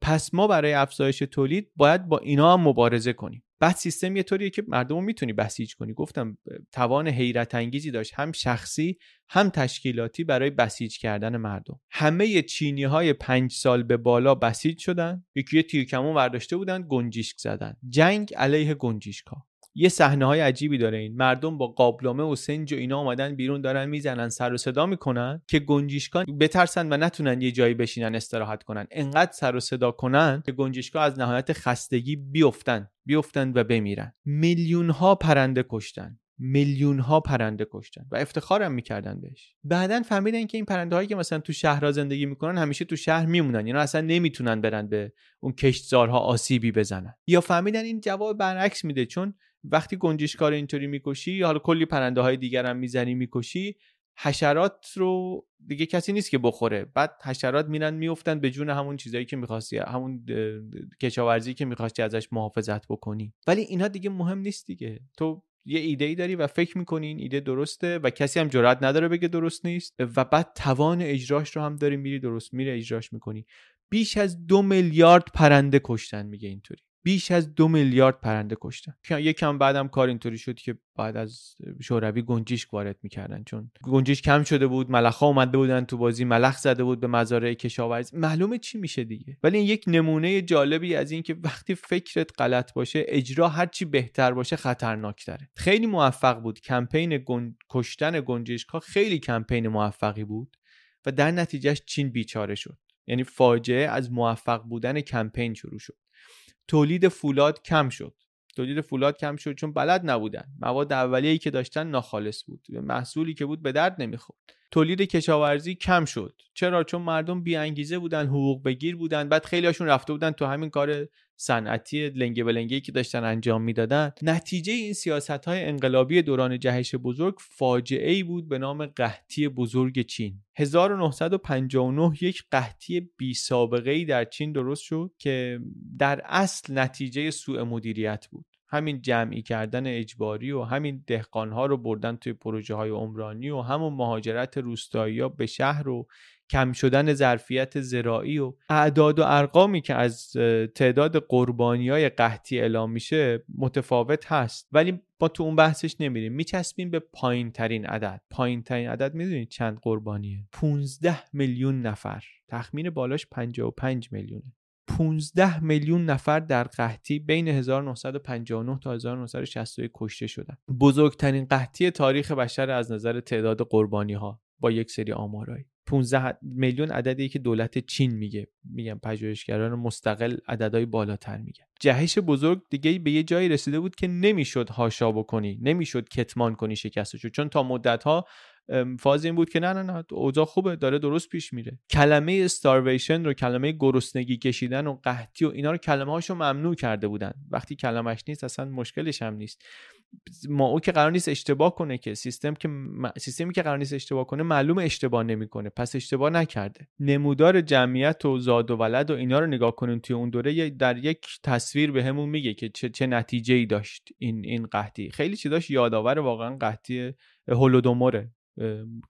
پس ما برای افزایش تولید باید با اینا هم مبارزه کنیم. بعد سیستم یه طوریه که مردم رو می‌تونی بسیج کنی. گفتم توان حیرت انگیزی داشت. هم شخصی هم تشکیلاتی برای بسیج کردن مردم. همه چینی های پنج سال به بالا بسیج شدن. یکی یه تیرکمون برداشته بودن گنجیشک زدن. جنگ علیه گنجیشکا یه صحنه های عجیبی داره این. مردم با قابلمه و سنج و اینا اومدن بیرون دارن می‌زنن سر و صدا می‌کنن که گنجیشکان بترسن و نتونن یه جایی بشینن استراحت کنن. انقدر سر و صدا کنن که گنجیشکا از نهایت خستگی بیفتن بیفتن و بمیرن. میلیون ها پرنده کشتن. میلیون ها پرنده کشتن و افتخارم می‌کردن بهش. بعدا فهمیدن که این پرنده هایی که مثلا تو شهرها زندگی می‌کنن همیشه تو شهر میمونن. یعنی اصلا نمی‌تونن برن به اون کشتزارها آسیبی بزنن. یا فهمیدن این جواب برعکس میده چون وقتی گنجشکار اینطوری می‌کشی حالا کلی پرنده های دیگر هم می‌زنی می‌کشی حشرات رو دیگه کسی نیست که بخوره. بعد حشرات میرن میفتن به جون همون چیزایی که می‌خواستی همون کشاورزی که می‌خواستی ازش محافظت بکنی. ولی اینا دیگه مهم نیست دیگه. تو یه ایده ای داری و فکر می‌کنی این ایده درسته و کسی هم جرات نداره بگه درست نیست و بعد توان اجراش رو هم داری میری درست میره اجراش می‌کنی. بیش از دو میلیارد پرنده کشتن میگه اینطوری. بیش از دو میلیارد پرنده کشتن. یکم بعدم کار اینطوری شد که بعد از شوروی گنجیش وارد می‌کردن. چون گنجیش کم شده بود ملخ اومده بودن تو بازی ملخ زده بود به مزارع کشاورزی معلومه چی میشه دیگه. ولی این یک نمونه جالبی از این که وقتی فکرت غلط باشه اجرا هرچی بهتر باشه خطرناکتره. خیلی موفق بود. کمپین گن... کشتن گنجشکا خیلی کمپین موفقی بود و در نتیجهش چین بیچاره شد. یعنی فاجعه از موفق بودن کمپین شروع شد. تولید فولاد کم شد. تولید فولاد کم شد چون بلد نبودن. مواد اولیه‌ای که داشتن ناخالص بود. محصولی که بود به درد نمی‌خورد. تولید کشاورزی کم شد. چرا؟ چون مردم بی انگیزه بودن حقوق بگیر بودن بعد خیلی هاشون رفته بودن تو همین کار صنعتی لنگه بلنگی که داشتن انجام می‌دادن. نتیجه این سیاست های انقلابی دوران جهش بزرگ فاجعه ای بود به نام قحطی بزرگ چین. 1959 یک قحطی بی سابقه ای در چین درست شد که در اصل نتیجه سوء مدیریت بود. همین جمعی کردن اجباری و همین دهقانها رو بردن توی پروژه های عمرانی و همون مهاجرت روستایی به شهر و کم شدن ظرفیت زراعی و اعداد و ارقامی که از تعداد قربانی های قحطی اعلام میشه متفاوت هست. ولی با تو اون بحثش نمیریم. میچسبیم به پایین ترین عدد. پایین ترین عدد می‌دونید چند قربانیه؟ 15 میلیون نفر. تخمین بالاش 55 میلیونه. 15 میلیون نفر در قحطی بین 1959 تا 1961 کشته شدن. بزرگترین قحطی تاریخ بشر از نظر تعداد قربانی ها با یک سری آمارایی. 15 میلیون عددی که دولت چین میگه میگم پژوهشگران مستقل عددهای بالاتر میگن. جهش بزرگ دیگه به یه جایی رسیده بود که نمی‌شد هاشا بکنی نمی‌شد کتمان کنی شکستشو چون تا مدت ها فاز این بود که نه نه نه اوضاع خوبه داره درست پیش میره. کلمه استارویشن رو کلمه گرسنگی کشیدن و قحطی و اینا رو کلمه هاشو ممنوع کرده بودن. وقتی کلمش نیست اصلا مشکلش هم نیست. ما او که قرار نیست اشتباه کنه که سیستم که سیستمی که قرار نیست اشتباه کنه معلوم اشتباه نمی‌کنه. پس اشتباه نکرده. نمودار جمعیت و زاد و ولد و اینا رو نگاه کنیم توی اون دوره در یک تصویر به همون میگه که چه, چه نتیجه ای داشت این این قحطی. خیلی چیزاش یادآور واقعا قحطی هولودوموره.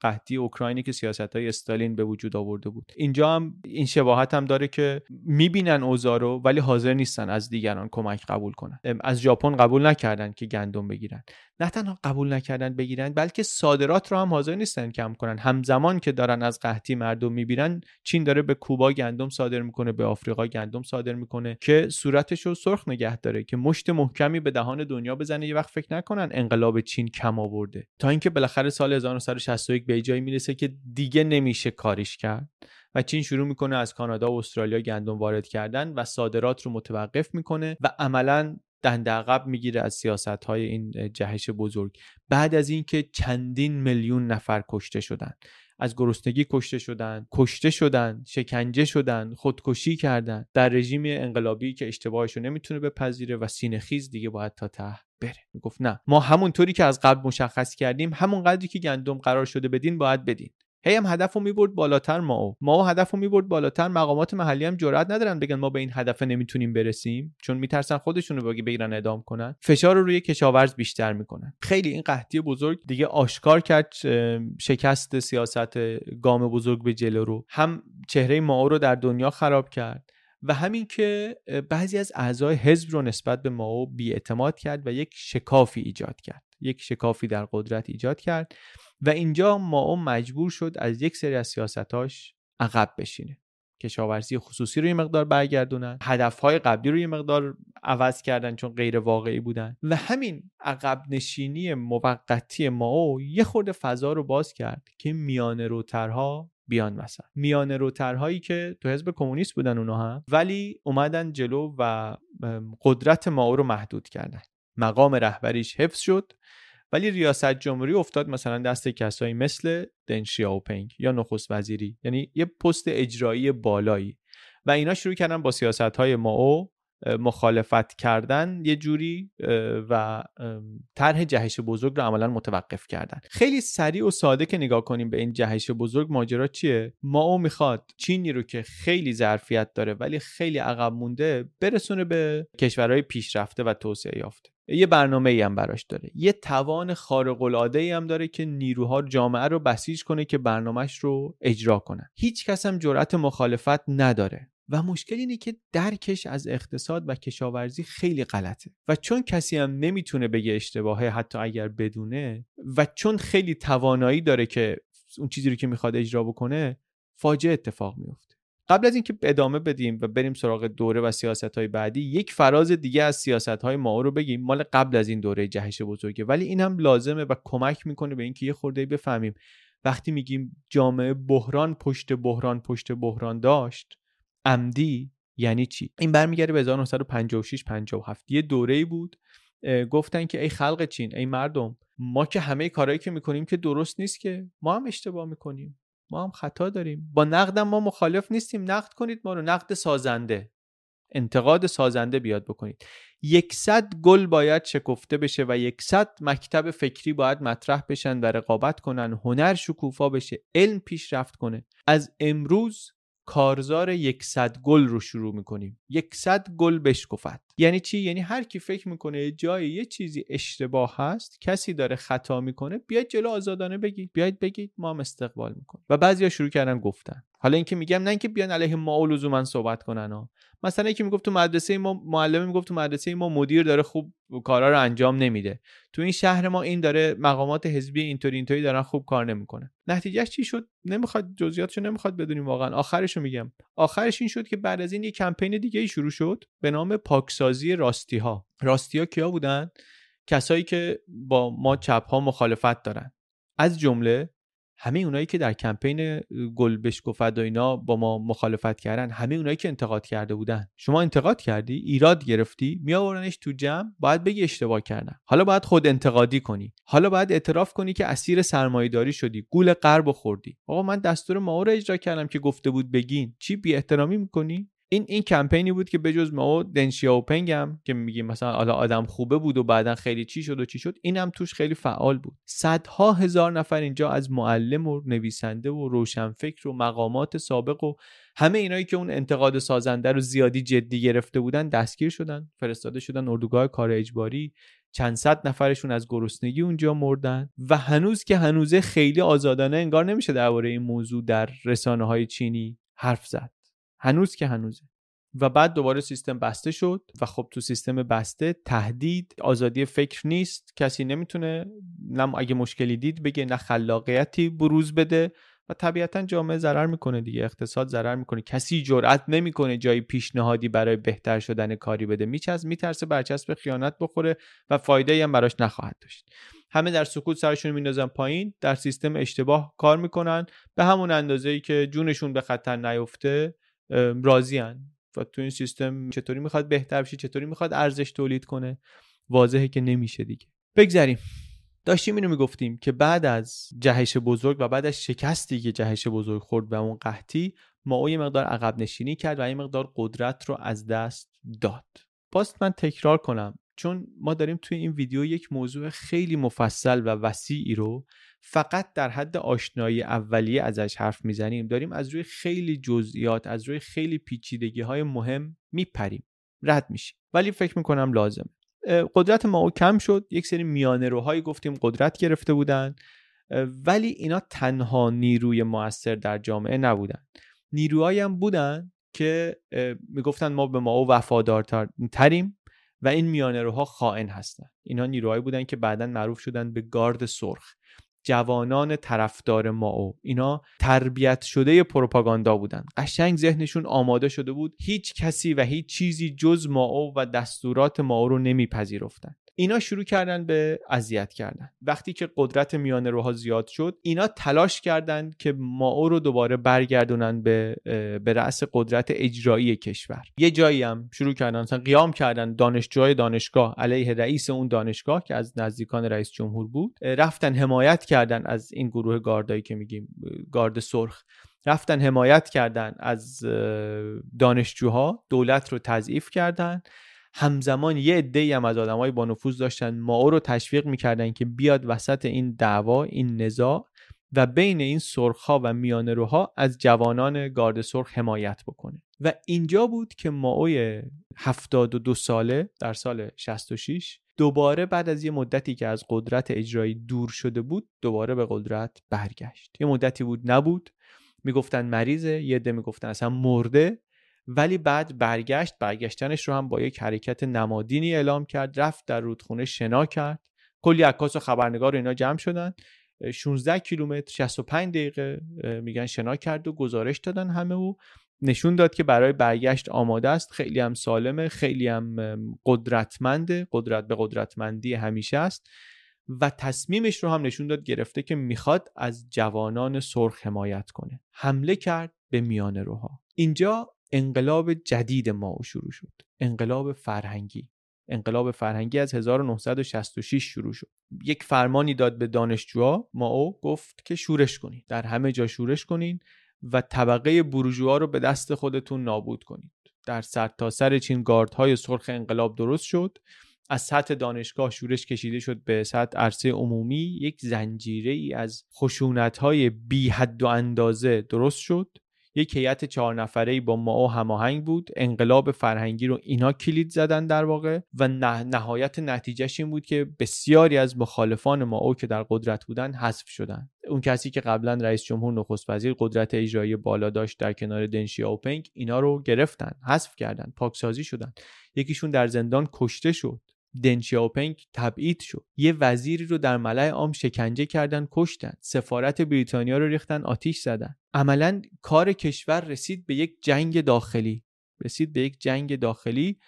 قحطی اوکراینی که سیاست های استالین به وجود آورده بود. اینجا هم این شباهت هم داره که می‌بینن اوضاع رو ولی حاضر نیستن از دیگران کمک قبول کنن. از ژاپن قبول نکردن که گندم بگیرن. نه تنها قبول نکردن بگیرن بلکه صادرات رو هم حاضر نیستن کم کنن. همزمان که دارن از قحطی مردم می‌بینن چین داره به کوبا گندم صادر می‌کنه به آفریقا گندم صادر می‌کنه که صورتش رو سرخ نگه داره که مشت محکمی به دهان دنیا بزنه. یه وقت فکر نکنن انقلاب چین کم آورده. تا اینکه بالاخره سال 1961 به جایی می‌رسه که دیگه نمیشه کاریش کرد و چین شروع می‌کنه از کانادا و استرالیا گندم وارد کردن و صادرات رو متوقف می‌کنه و عملا دنده عقب می‌گیره از سیاست های این جهش بزرگ. بعد از اینکه چندین میلیون نفر کشته شدن. از گرسنگی کشته شدن کشته شدن شکنجه شدن خودکشی کردن. در رژیم انقلابی که اشتباهش رو نمی‌تونه بپذیره و سینه خیز دیگه باید تا ته بره. می‌گفت نه ما همونطوری که از قبل مشخص کردیم همون قدری که گندم قرار شده بدین باید بدین. هی هم هدف رو می‌برد بالاتر ما ما هدف رو می‌برد بالاتر مقامات محلی هم جرئت ندارن بگن ما به این هدف نمی‌تونیم برسیم چون میترسن خودشون رو بگی بگیرن ادام کنن. فشار رو روی کشاورز بیشتر می‌کنن. خیلی این قحطی بزرگ دیگه آشکار کرد شکست سیاست گام بزرگ به جلو رو. هم چهره ما رو در دنیا خراب کرد و همین که بعضی از اعضای حزب رو نسبت به ماو بیاعتماد کرد و یک شکافی ایجاد کرد. یک شکافی در قدرت ایجاد کرد. و اینجا ماو مجبور شد از یک سری از سیاستاش عقب بشینه. کشاورزی خصوصی رو یه مقدار برگردونن هدفهای قبلی رو یه مقدار عوض کردن چون غیر واقعی بودن و همین عقب نشینی موقتی ماو یه خورده فضا رو باز کرد که میانه روترها بیان وسط. میانه روترهایی که تو حزب کمونیست بودن اونا هم ولی اومدن جلو و قدرت ماو رو محدود کردن. مقام رهبریش حفظ شد ولی ریاست جمهوری افتاد مثلا دست کسایی مثل دن شیاوپنگ یا نخست وزیری. یعنی یه پست اجرایی بالایی. و اینا شروع کردن با سیاست های ماو مخالفت کردن یه جوری و طرح جهش بزرگ رو عملا متوقف کردن. خیلی سریع و ساده که نگاه کنیم به این جهش بزرگ ماجرا چیه؟ ما او می‌خواد چینی رو که خیلی ظرفیت داره ولی خیلی عقب مونده برسونه به کشورهای پیشرفته و توسعه یافته. یه برنامه ای هم براش داره. یه توان خارق العاده ای هم داره که نیروها جامعه رو بسیج کنه که برنامهش رو اجرا کنن. هیچ کس هم جرأت مخالفت نداره. و مشکل اینه که درکش از اقتصاد و کشاورزی خیلی غلطه. و چون کسی هم نمی‌تونه بگه اشتباهه حتی اگر بدونه و چون خیلی توانایی داره که اون چیزی رو که می‌خواد اجرا بکنه فاجعه اتفاق میفته قبل از اینکه ادامه بدیم و بریم سراغ دوره و سیاست های بعدی یک فراز دیگه از سیاست های ما رو بگیم. مال قبل از این دوره جهش بزرگه. ولی این هم لازمه و کمک می‌کنه به اینکه یه خورده بفهمیم. وقتی میگیم جامعه بحران پشت بحران پشت بحران داشت عمدی یعنی چی؟ این برمیگرده به 1956 57 یه دوره بود گفتن که ای خلق چین ای مردم ما که همه کارهایی که می‌کنیم که درست نیست که ما هم اشتباه می‌کنیم ما هم خطا داریم. با نقدم ما مخالف نیستیم نقد کنید ما رو نقد سازنده. انتقاد سازنده بیاد بکنید. یکصد گل باید شکفته بشه و یکصد مکتب فکری باید مطرح بشن و رقابت کنن هنر شکوفا بشه علم پیشرفت کنه. از امروز کارزار یکصد گل رو شروع می‌کنیم. یکصد گل بشکفت یعنی چی؟ یعنی هر کی فکر می‌کنه جای یه چیزی اشتباه هست کسی داره خطا می‌کنه بیاید جلو آزادانه بگید. بیاید بگید ما هم استقبال می‌کنیم. و بعضیا شروع کردن گفتن. حالا اینکه میگم نه اینکه بیان علیه ما لزوما صحبت کنن ها. مثلا یکی می‌گفت تو مدرسه ما معلم می‌گفت تو مدرسه ما مدیر داره خوب کارا رو انجام نمیده. تو این شهر ما این داره مقامات حزبی اینطوری اینطوری دارن خوب کار نمی‌کنه. نتیجهش چی شد؟ نمی‌خواد جزئیاتشو نمی‌خواد بدونیم واقعا. آخرش رو میگم. آخرش این شد که بعد از این یه کمپین دیگه ای شروع شد. به نام پاکسازی راستی ها راستی ها کیا بودن؟ کسایی که با ما چپ ها مخالفت دارن. از جمله همه اونایی که در کمپین گل بشکفت و اینا با ما مخالفت کردن همه اونایی که انتقاد کرده بودن. شما انتقاد کردی؟ ایراد گرفتی؟ میآورنش تو جمع؟ باید بگی اشتباه کردن. حالا باید خود انتقادی کنی. حالا باید اعتراف کنی که اسیر سرمایهداری شدی. گول غرب خوردی. آقا من دستور ما رو اجرا کردم که گفته بود بگین. چی؟ بی احترامی می‌کنی؟ این این کمپینی بود که بجز ما دن شیاوپنگ هم که میگیم مثلا حالا آدم خوبه بود و بعدا خیلی چی شد و چی شد این هم توش خیلی فعال بود. صدها هزار نفر اینجا از معلم و نویسنده و روشنفکر و مقامات سابق و همه اینایی که اون انتقاد سازنده رو زیادی جدی گرفته بودن دستگیر شدن فرستاده شدن اردوگاه کار اجباری. چند صد نفرشون از گرسنگی اونجا مردن و هنوز که هنوزه خیلی آزادانه انگار نمیشه درباره این موضوع در رسانه های چینی حرف زد. هنوز که هنوزه. و بعد دوباره سیستم بسته شد و خب تو سیستم بسته تهدید آزادی فکر نیست. کسی نمی‌تونه نه اگه مشکلی دید بگه نه خلاقیتی بروز بده و طبیعتا جامعه ضرر می‌کنه دیگه اقتصاد ضرر می‌کنه. کسی جرأت نمی‌کنه جایی پیشنهادی برای بهتر شدن کاری بده. میچز میترسه برچسب خیانت بخوره و فایده هم براش نخواهد داشت. همه در سکوت سرشون میندازن پایین در سیستم اشتباه کار می‌کنن. به همون اندازه ای که جونشون به خطر نیفته راضیان و تو این سیستم چطوری می‌خواد بهتر بشه چطوری می‌خواد ارزش تولید کنه واضحه که نمیشه دیگه. بگذریم. داشتیم اینو می‌گفتیم که بعد از جهش بزرگ و بعد از شکستی که جهش بزرگ خورد به اون قحطی ما یه مقدار عقب نشینی کرد و این مقدار قدرت رو از دست داد. باست من تکرار کنم چون ما داریم توی این ویدیو یک موضوع خیلی مفصل و وسیعی رو فقط در حد آشنایی اولیه ازش حرف می‌زنیم داریم از روی خیلی جزئیات از روی خیلی پیچیدگی های مهم میپریم. رد میشیم. ولی فکر می‌کنم لازمه. قدرت ما کم شد. یک سری میانه روهایی گفتیم قدرت گرفته بودن. ولی اینا تنها نیروی موثر در جامعه نبودن. نیروهایی هم بودن که می‌گفتن ما به ما وفادارتریم و این میانه روها خائن هستن. اینا نیروهایی بودن که بعدا معروف شدن به گارد سرخ. جوانان طرفدار ماو اینا تربیت شده پروپاگاندا بودن. قشنگ ذهنشون آماده شده بود هیچ کسی و هیچ چیزی جز ماو و دستورات ماو رو نمیپذیرفتن. اینا شروع کردن به اذیت کردن. وقتی که قدرت میان روها زیاد شد اینا تلاش کردند که ماو رو دوباره برگردونن به به رأس قدرت اجرایی کشور. یه جایی هم شروع کردن مثلا قیام کردن دانشجوهای دانشگاه علیه رئیس اون دانشگاه که از نزدیکان رئیس جمهور بود. رفتن حمایت کردن از این گروه گاردایی که میگیم گارد سرخ. رفتن حمایت کردن از دانشجوها. دولت رو تضعیف کردن. همزمان یه عده هم از آدمای با نفوذ داشتن. ماو رو تشویق می‌کردن که بیاد وسط این دعوا این نزاع و بین این سرخها و میانه روها از جوانان گارد سرخ حمایت بکنه. و اینجا بود که ماوی 72 ساله در سال 66 دوباره بعد از یه مدتی که از قدرت اجرایی دور شده بود دوباره به قدرت برگشت. یه مدتی بود نبود. می‌گفتن مریضه یه عده می‌گفتن اصلا مرده. ولی بعد برگشت برگشتنش رو هم با یک حرکت نمادینی اعلام کرد رفت در رودخونه شنا کرد. کلی عکاس و خبرنگار اینا جمع شدن. 16 کیلومتر 65 دقیقه میگن شنا کرد و گزارش دادن همه و نشون داد که برای برگشت آماده است. خیلی هم سالمه خیلی هم قدرتمنده. قدرت به قدرتمندی همیشه است. و تصمیمش رو هم نشون داد گرفته که می‌خواد از جوانان سرخ حمایت کنه. حمله کرد به میانه روها اینجا انقلاب جدید ما شروع شد. انقلاب فرهنگی. انقلاب فرهنگی از 1966 شروع شد. یک فرمانی داد به دانشجوها. او گفت که شورش کنید در همه جا شورش کنین و طبقه بروژوا رو به دست خودتون نابود کنید در سرتاسر سر چین گاردهای سرخ انقلاب درست شد. از سطح دانشگاه شورش کشیده شد به سطح عرصه عمومی. یک زنجیره ای از خشونت های بی حد و اندازه درست شد. یک هیئت چهار نفره با ما هماهنگ بود. انقلاب فرهنگی رو اینا کلید زدن در واقع و نهایت نتیجهش این بود که بسیاری از مخالفان ما که در قدرت بودن حذف شدن. اون کسی که قبلا رئیس جمهور نخست وزیر قدرت اجرایی بالا داشت در کنار دنشی اوپنگ اینا رو گرفتن حذف کردن پاکسازی شدن. یکیشون در زندان کشته شد. دن اوپنگ تبعید شد. یه وزیری رو در ملع عام شکنجه کردن کشتن. سفارت بریتانیا رو ریختن آتیش زدن. عملا کار کشور رسید به یک جنگ داخلی. رسید به یک جنگ داخلی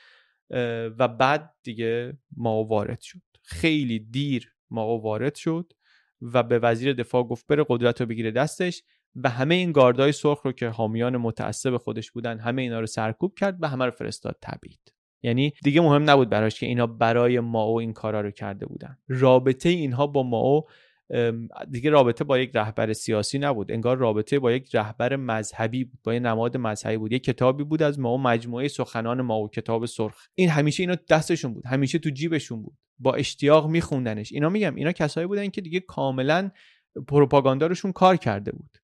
و بعد دیگه ما وارد شد. خیلی دیر ما وارد شد و به وزیر دفاع گفت بره قدرت رو بگیره دستش. و همه این گاردای سرخ رو که حامیان متعصب خودش بودن همه اینا رو سرکوب کرد و همه رو فرستاد تبعید. یعنی دیگه مهم نبود براش که اینا برای ماو این کارا رو کرده بودن. رابطه اینها با ماو دیگه رابطه با یک رهبر سیاسی نبود. انگار رابطه با یک رهبر مذهبی بود با یک نماد مذهبی بود. یک کتابی بود از ماو مجموعه سخنان ماو کتاب سرخ. این همیشه اینا دستشون بود همیشه تو جیبشون بود. با اشتیاق میخوندنش. اینا میگم اینا کسایی بودن که دیگه کاملا پروپاگاندارشون کار کرده بود.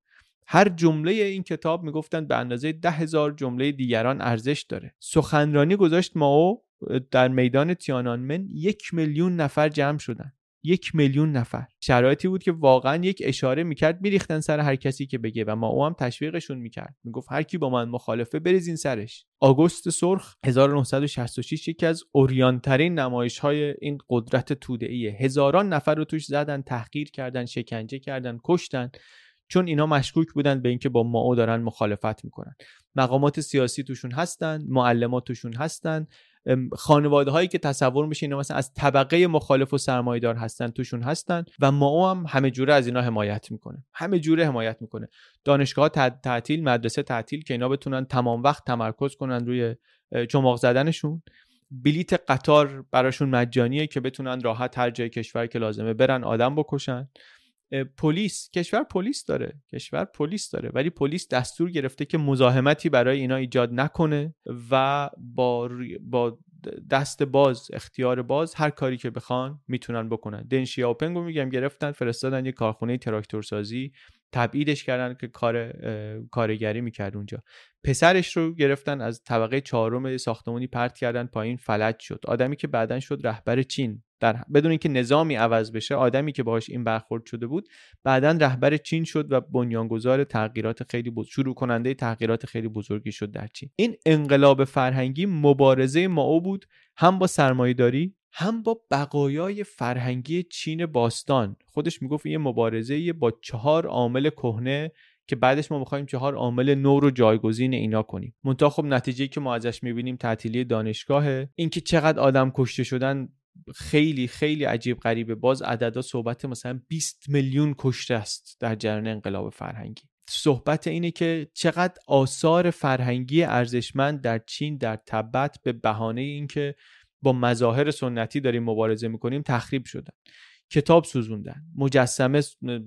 هر جمله این کتاب می‌گفتند به اندازه ده هزار جمله دیگران ارزش داره. سخنرانی گذاشت ماو در میدان تیانانمن یک میلیون نفر جمع شدن. یک میلیون نفر. شرایطی بود که واقعا یک اشاره می‌کرد میریختن سر هر کسی که بگه و ما او هم تشویقشون می‌کرد. می‌گفت هر کی با من مخالفه بریزین سرش. آگوست سرخ 1966 یکی از اوریانترین نمایش های این قدرت توده هزاران نفر رو توش زدن تحقیر کردن شکنجه کردن کشتن. چون اینا مشکوک بودن به اینکه با ماو دارن مخالفت می‌کنن. مقامات سیاسی توشون هستن معلمات توشون هستن. خانواده هایی که تصور میشه اینا مثلا از طبقه مخالف و سرمایدار هستن توشون هستن و ما هم همه جوره از اینا حمایت می‌کنه. همه جوره حمایت می‌کنه. دانشگاه تعطیل مدرسه تعطیل که اینا بتونن تمام وقت تمرکز کنن روی چماق زدنشون. بلیت قطار براشون مجانیه که بتونن راحت هر جای کشور که لازمه برن آدم بکشن. پلیس کشور پلیس داره کشور پلیس داره. ولی پلیس دستور گرفته که مزاحمتی برای اینا ایجاد نکنه و با با دست باز اختیار باز هر کاری که بخوان می‌تونن بکنن. دنشی اوپنگو میگم گرفتن فرستادن یه کارخونه تراکتورسازی تبعیدش کردن که کار کارگری می‌کرد اونجا. پسرش رو گرفتن از طبقه چهارم ساختمانی پرت کردن پایین فلج شد. آدمی که بعدا شد رهبر چین. در بدون اینکه نظامی عوض بشه آدمی که باهاش این برخورد شده بود بعدا رهبر چین شد و بنیانگذار تغییرات خیلی بود شروع کننده تغییرات خیلی بزرگی شد در چین. این انقلاب فرهنگی مبارزه ماو بود هم با سرمایهداری هم با بقایای فرهنگی چین باستان. خودش می‌گفت یه مبارزه با چهار عامل کهنه که بعدش ما می‌خوایم چهار عامل نو رو جایگزین اینا کنیم. منتها خب نتیجه که ما ازش می‌بینیم تعطیلی دانشگاهه. اینکه چقدر آدم کشته شدن خیلی خیلی عجیب غریبه. باز عددا صحبت مثلا 20 میلیون کشته است در جریان انقلاب فرهنگی. صحبت اینه که چقدر آثار فرهنگی ارزشمند در چین در تبت به بهانه اینکه با مظاهر سنتی داریم مبارزه می‌کنیم تخریب شدن. کتاب سوزوندن مجسمه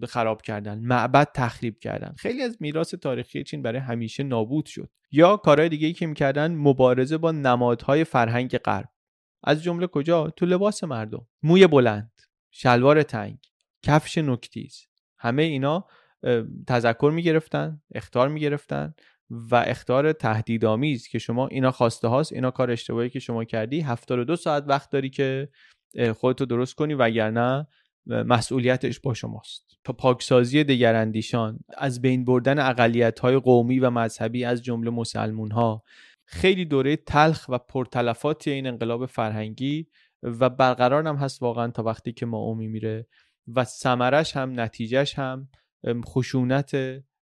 خراب کردن معبد تخریب کردن. خیلی از میراث تاریخی چین برای همیشه نابود شد. یا کارهای دیگه ای که می‌کردن مبارزه با نمادهای فرهنگ غرب. از جمله کجا؟ تو لباس مردم. موی بلند شلوار تنگ کفش نکتیز. همه اینا تذکر می‌گرفتن اختار می‌گرفتن و اختار تهدیدآمیز که شما اینا خواسته هاست اینا کار اشتباهی که شما کردی 72 ساعت وقت داری که خودتو درست کنی وگرنه مسئولیتش با شماست. تا پاکسازی دگراندیشان از بین بردن اقلیت های قومی و مذهبی از جمله مسلمون ها خیلی دوره تلخ و پرتلفاتی این انقلاب فرهنگی و برقرار هم هست واقعا تا وقتی که ما اومی میره و سمرش هم نتیجهش هم خشونت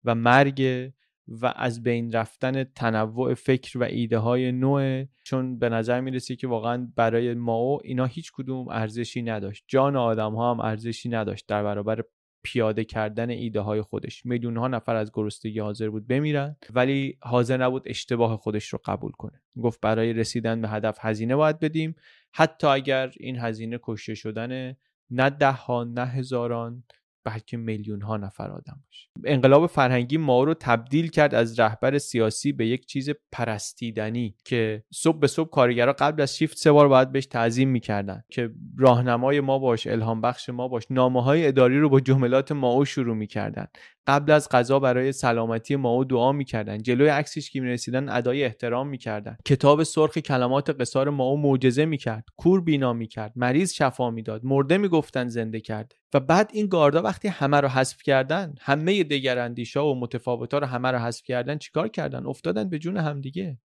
و مرگ و از بین رفتن تنوع فکر و ایده های نوع چون به نظر می‌رسه که واقعا برای ما اینا هیچ کدوم ارزشی نداشت. جان آدم ها هم ارزشی نداشت در برابر پیاده کردن ایده های خودش. میلیون ها نفر از گرسنگی حاضر بود بمیرن ولی حاضر نبود اشتباه خودش رو قبول کنه. گفت برای رسیدن به هدف هزینه باید بدیم. حتی اگر این هزینه کشته شدن نه ده ها نه هزاران بلکه میلیون ها نفر آدم باشه. انقلاب فرهنگی ما رو تبدیل کرد از رهبر سیاسی به یک چیز پرستیدنی که صبح به صبح کارگرا قبل از شیفت سه بار باید بهش تعظیم می‌کردن که راهنمای ما باش الهام بخش ما باش نامه های اداری رو با جملات ماو شروع می‌کردن. قبل از غذا برای سلامتی ماو دعا می‌کردن. جلوی عکسش که می‌رسیدن ادای احترام می‌کردن. کتاب سرخ کلمات قصار ماو معجزه می‌کرد. کور بینا می‌کرد. مریض شفا می‌داد. مرده می‌گفتن زنده کرده. و بعد این گاردا وقتی همه رو حذف کردن همه دگراندیشا و متفاوتا رو همه رو حذف کردن چیکار کردن؟ افتادن به جون همدیگه.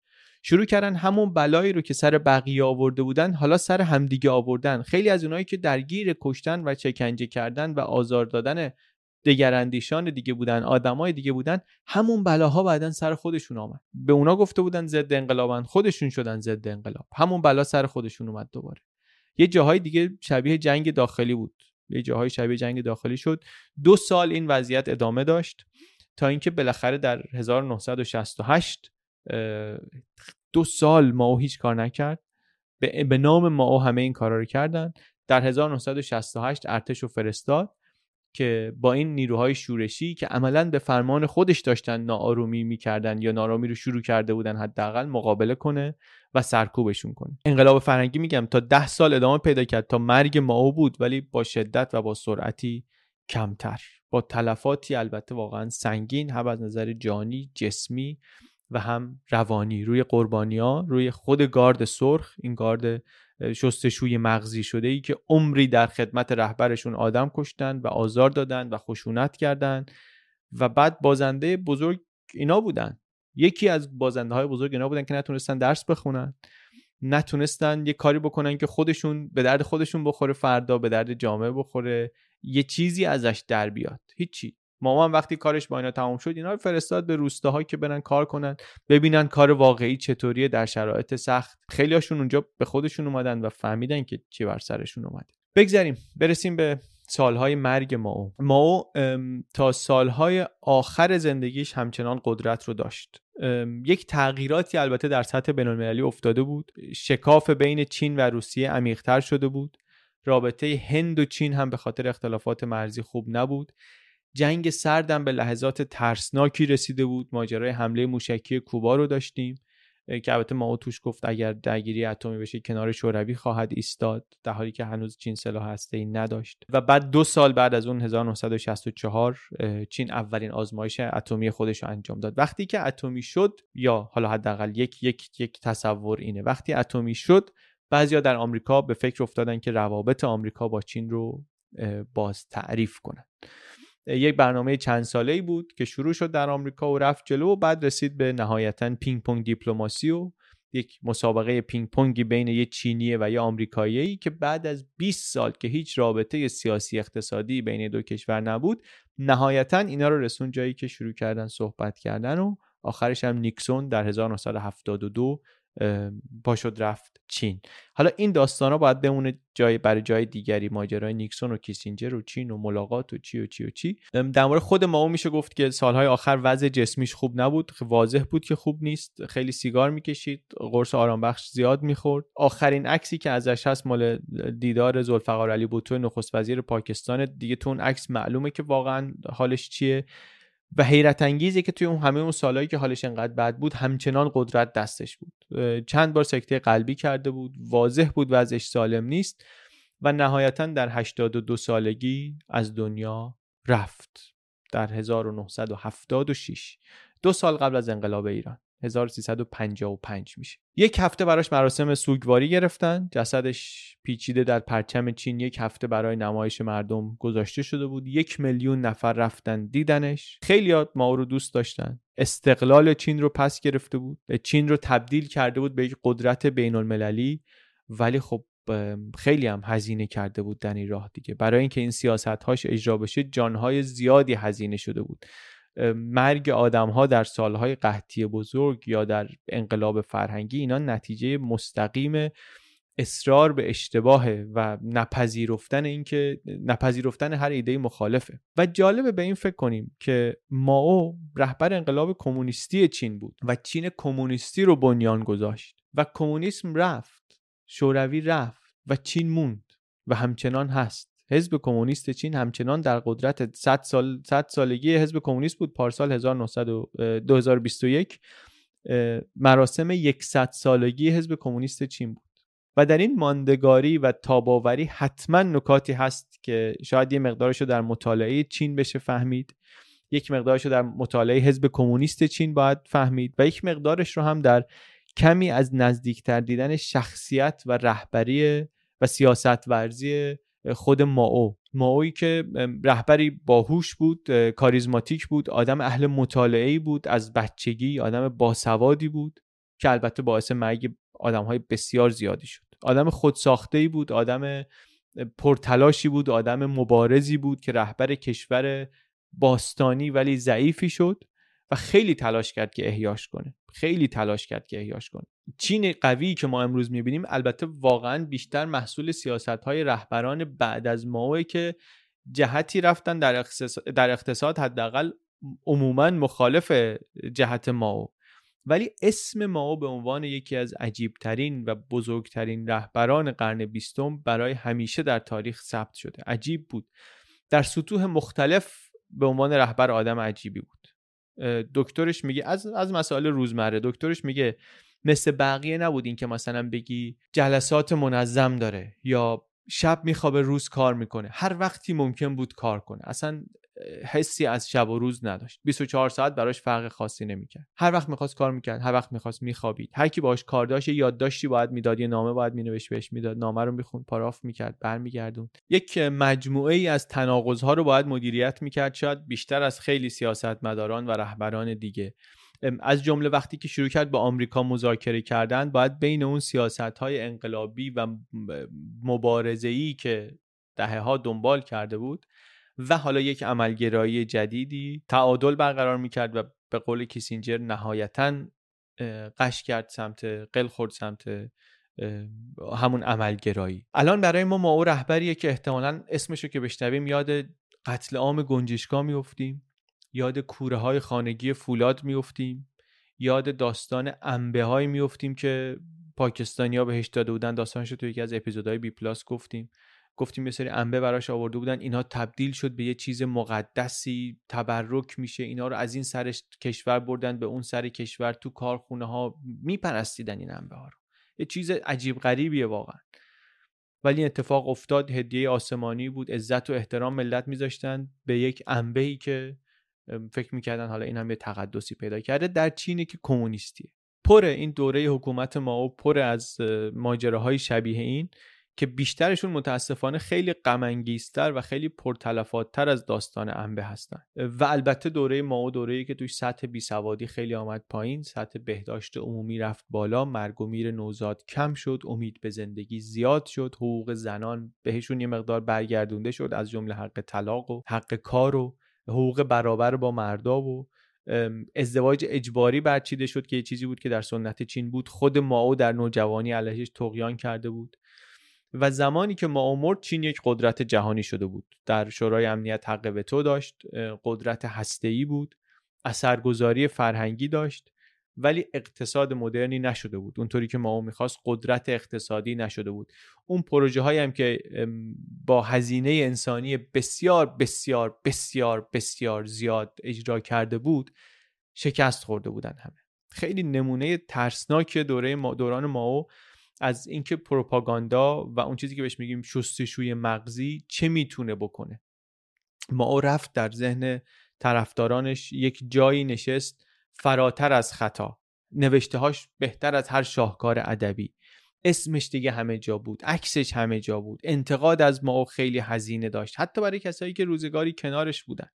شروع کردن همون بلایی رو که سر بقیه آورده بودن حالا سر همدیگه آوردن. خیلی از اونایی که درگیر کشتن و چکنجه کردن و آزار دادن دگراندیشان دیگه بودن آدمای دیگه بودن همون بلاها بعدا سر خودشون آمد. به اونا گفته بودن ضد انقلابن خودشون شدن ضد انقلاب. همون بلا سر خودشون اومد دوباره. یه جاهای دیگه شبیه جنگ داخلی بود. یه جاهای شبیه جنگ داخلی شد. دو سال این وضعیت ادامه داشت تا اینکه بالاخره در 1968 دو سال ماو هیچ کار نکرد. به نام ماو همه این کارا رو کردن. در 1968 ارتش و فرستاد. که با این نیروهای شورشی که عملا به فرمان خودش داشتن ناآرومی می‌کردن یا نارامی رو شروع کرده بودن حداقل مقابله کنه و سرکوبشون کنه. انقلاب فرهنگی میگم تا ده سال ادامه پیدا کرد تا مرگ ماو بود ولی با شدت و با سرعتی کمتر. با تلفاتی البته واقعا سنگین هم از نظر جانی جسمی و هم روانی. روی قربانی ها روی خود گارد سرخ این گارد شستشوی مغزی شده ای که عمری در خدمت رهبرشون آدم کشتن و آزار دادن و خشونت کردن و بعد بازنده بزرگ اینا بودن. یکی از بازنده های بزرگ اینا بودن که نتونستن درس بخونن نتونستن یه کاری بکنن که خودشون به درد خودشون بخوره فردا به درد جامعه بخوره یه چیزی ازش در بیاد. هیچی. مامان وقتی کارش با اینا تمام شد اینا رو فرستاد به روستاها که برن کار کنن ببینن کار واقعی چطوریه در شرایط سخت. خیلیاشون اونجا به خودشون اومدن و فهمیدن که چی بر سرشون اومده. بگذریم برسیم به سالهای مرگ ماو ماو تا سالهای آخر زندگیش همچنان قدرت رو داشت. یک تغییراتی البته در سطح بینالمللی افتاده بود. شکاف بین چین و روسیه عمیقتر شده بود. رابطه هند و چین هم به خاطر اختلافات مرزی خوب نبود. جنگ سردم به لحظات ترسناکی رسیده بود. ماجرای حمله موشکی کوبا رو داشتیم که البته ما توش گفت اگر درگیری اتمی بشه کنار شوروی خواهد ایستاد در حالی که هنوز چین سلاح هسته ای نداشت. و بعد دو سال بعد از اون 1964 چین اولین آزمایش اتمی خودش رو انجام داد. وقتی که اتمی شد یا حالا حداقل یک یک یک تصور اینه. وقتی اتمی شد بعضیا در آمریکا به فکر افتادن که روابط آمریکا با چین رو باز تعریف کنن. یک برنامه چند ساله ای بود که شروع شد در آمریکا و رفت جلو و بعد رسید به نهایتا پینگ پونگ دیپلماسی و یک مسابقه پینگ پونگی بین یه چینیه و یه آمریکایی که بعد از 20 سال که هیچ رابطه سیاسی اقتصادی بین دو کشور نبود نهایتا اینا رو رسوند جایی که شروع کردن صحبت کردن و آخرش هم نیکسون در 1972 پاشد رفت چین. حالا این داستان ها باید بمونه جای برای جای دیگری. ماجرای نیکسون و کیسینجر و چین و ملاقات و چی و چی و چی. در مورد خود ما میشه گفت که سالهای آخر وضع جسمیش خوب نبود. واضح بود که خوب نیست. خیلی سیگار می‌کشید. قرص آرام بخش زیاد می‌خورد. آخرین عکسی که ازش هست مال دیدار ذوالفقار علی بوتو نخست وزیر پاکستان. دیگه تو اون عکس معلومه که واقعا حالش چیه. و حیرت انگیزه که توی اون همه اون سالهایی که حالش انقدر بد بود همچنان قدرت دستش بود. چند بار سکته قلبی کرده بود واضح بود وضعش سالم نیست و نهایتا در 82 سالگی از دنیا رفت. در 1976 دو سال قبل از انقلاب ایران. 1355 میشه. یک هفته براش مراسم سوگواری گرفتن. جسدش پیچیده در پرچم چین. یک هفته برای نمایش مردم گذاشته شده بود. یک میلیون نفر رفتن دیدنش. خیلی ما رو دوست داشتن. استقلال چین رو پس گرفته بود. چین رو تبدیل کرده بود به یک قدرت بین المللی ولی خب خیلی هم هزینه کرده بود در این راه دیگه. برای اینکه این سیاست هاش اجرا بشه جانهای زیادی هزینه شده بود. مرگ آدم ها در سالهای قحطی بزرگ یا در انقلاب فرهنگی اینا نتیجه مستقیم اصرار به اشتباهه و نپذیرفتن اینکه نپذیرفتن هر ایده مخالفه. و جالبه به این فکر کنیم که ماو رهبر انقلاب کمونیستی چین بود و چین کمونیستی رو بنیان گذاشت و کمونیسم رفت شوروی رفت و چین موند و همچنان هست. حزب کمونیست چین همچنان در قدرت 100 سال 100 سالگی حزب کمونیست بود پارسال 2021 مراسم 100 سالگی حزب کمونیست چین بود. و در این ماندگاری و تاباوری حتما نکاتی هست که شاید یه مقدارش رو در مطالعه چین بشه فهمید. یک مقدارش رو در مطالعه حزب کمونیست چین باید فهمید و یک مقدارش رو هم در کمی از نزدیکتر دیدن شخصیت و رهبری و سیاست ورزی خود ماو. ماوی که رهبری باهوش بود کاریزماتیک بود آدم اهل مطالعه بود از بچگی آدم باسوادی بود که البته باعث مرگ آدم های بسیار زیادی شد. آدم خودساخته ای بود آدم پرتلاشی بود آدم مبارزی بود که رهبر کشور باستانی ولی ضعیفی شد و خیلی تلاش کرد که احیاش کنه. خیلی تلاش کرد که احیاش کنه. چین قوی که ما امروز می‌بینیم البته واقعا بیشتر محصول سیاست های رهبران بعد از ماوه که جهتی رفتن در, در اقتصاد حداقل عموما مخالف جهت ماو ولی اسم ماو به عنوان یکی از عجیبترین و بزرگترین رهبران قرن بیستم برای همیشه در تاریخ ثبت شده. عجیب بود. در سطوح مختلف به عنوان رهبر آدم عجیبی بود. دکترش میگه از از مسائل روزمره دکترش میگه مثل بقیه نبود این که مثلا بگی جلسات منظم داره یا شب میخوابه روز کار می‌کنه. هر وقتی ممکن بود کار کنه. اصلا حسی از شب و روز نداشت. 24 ساعت براش فرق خاصی نمی‌کرد. هر وقت می‌خواست کار می‌کرد هر وقت می‌خواست میخوابید. هر کی باش کار داشت یادداشتی باید می‌داد یه نامه باید مینوشت بهش می‌داد. نامه رو می‌خوند پاراف می‌کرد برمیگردون یک مجموعه ای از تناقض ها رو باید مدیریت می‌کرد. شاید بیشتر از خیلی سیاستمداران و رهبران دیگه. از جمله وقتی که شروع کرد با آمریکا مذاکره کردن باید بین اون سیاست های انقلابی و مبارزه ای که دهه ها دنبال کرده بود و حالا یک عملگرایی جدیدی تعادل برقرار می‌کرد و به قول کیسینجر نهایتا قش کرد سمت قل خورد سمت همون عملگرایی. الان برای ما ما او رهبریه که احتمالا اسمشو که بشنویم یاد قتل عام گنجشگاه میفتیم یاد کوره های خانگی فولاد میفتیم یاد داستان انبه های میفتیم که پاکستانیا بهش داده بودن. داستانش رو تو یکی از اپیزودهای بی پلاس گفتیم. گفتیم یه سری انبه براش آورده بودن. اینها تبدیل شد به یه چیز مقدسی تبرک میشه. اینا رو از این سر کشور بردن به اون سر کشور. تو کارخونه ها میپرستیدن این انبه ها رو. یه چیز عجیب غریبیه واقعا. ولی اتفاق افتاد. هدیه آسمانی بود. عزت و احترام ملت میذاشتن به یک انبه ای که فکر می‌کردن حالا این هم یه تقدسی پیدا کرده. در چینی که کمونیستیه. پر این دوره حکومت ما و پر از ماجراهای شبیه این که بیشترشون متاسفانه خیلی غمانگیزتر و خیلی پرتلفاتتر از داستان انبه هستن. و البته دوره ما و دوره‌ای که توی سطح بیسوادی خیلی آمد پایین سطح بهداشت عمومی رفت بالا مرگ و میر نوزاد کم شد امید به زندگی زیاد شد حقوق زنان بهشون یه مقدار برگردونده شد از جمله حق طلاق و حق کار و حقوق برابر با مردا و ازدواج اجباری برچیده شد که یه چیزی بود که در سنت چین بود. خود ماو در نوجوانی علیهش تقیان کرده بود. و زمانی که ما مرد چین یک قدرت جهانی شده بود. در شورای امنیت حق وتو داشت قدرت هسته‌ای بود. اثرگذاری فرهنگی داشت. ولی اقتصاد مدرنی نشده بود. اونطوری که ما می‌خواست قدرت اقتصادی نشده بود. اون پروژه هایی هم که با هزینه انسانی بسیار بسیار بسیار بسیار زیاد اجرا کرده بود شکست خورده بودن همه. خیلی نمونه ترسناک دوره ما دوران ماو از اینکه پروپاگاندا و اون چیزی که بهش میگیم شستشوی مغزی چه می‌تونه بکنه. ما رفت در ذهن طرفدارانش یک جایی نشست فراتر از خطا. نوشته هاش بهتر از هر شاهکار ادبی. اسمش دیگه همه جا بود. عکسش همه جا بود. انتقاد از ما خیلی هزینه داشت. حتی برای کسایی که روزگاری کنارش بودن.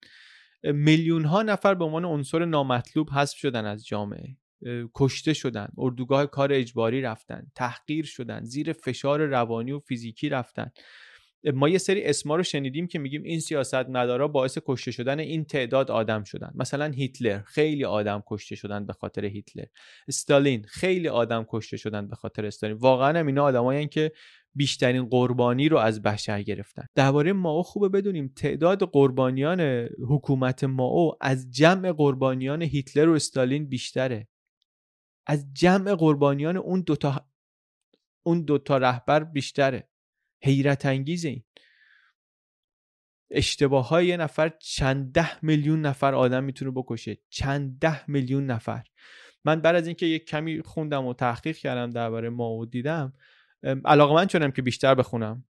میلیون ها نفر به عنوان عنصر نامطلوب حذف شدن از جامعه. کشته شدن. اردوگاه کار اجباری رفتن. تحقیر شدن. زیر فشار روانی و فیزیکی رفتن. ما یه سری اسما رو شنیدیم که میگیم این سیاست مدارا باعث کشته شدن این تعداد آدم شدن. مثلا هیتلر خیلی آدم کشته شدن به خاطر هیتلر. استالین خیلی آدم کشته شدن به خاطر استالین. واقعا هم اینا آدمایی که بیشترین قربانی رو از بشر گرفتن. درباره ماو خوبه بدونیم تعداد قربانیان حکومت ماو از جمع قربانیان هیتلر و استالین بیشتره. از جمع قربانیان اون دوتا اون دوتا رهبر بیشتره. حیرت انگیز این. اشتباه های یه نفر چند ده میلیون نفر آدم می‌تونه بکشه. چند ده میلیون نفر. من بعد از اینکه یک کمی خوندم و تحقیق کردم درباره ما و دیدم علاقه من چونم که بیشتر بخونم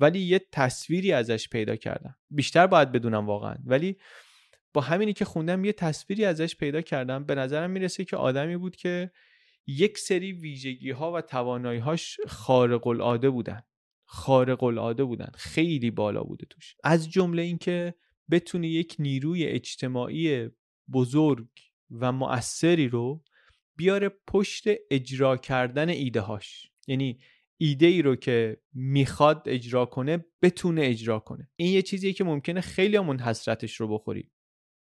ولی یه تصویری ازش پیدا کردم. بیشتر باید بدونم واقعا. ولی با همینی که خوندم یه تصویری ازش پیدا کردم. به نظرم می‌رسه که آدمی بود که یک سری ویژگی ها و توانایی هاش خارق العاده بودن. خارق العاده بودن. خیلی بالا بوده توش. از جمله اینکه بتونه یک نیروی اجتماعی بزرگ و مؤثری رو بیاره پشت اجرا کردن ایده هاش یعنی ایده ای رو که می‌خواد اجرا کنه بتونه اجرا کنه. این یه چیزیه که ممکنه خیلی همون حسرتش رو بخوریم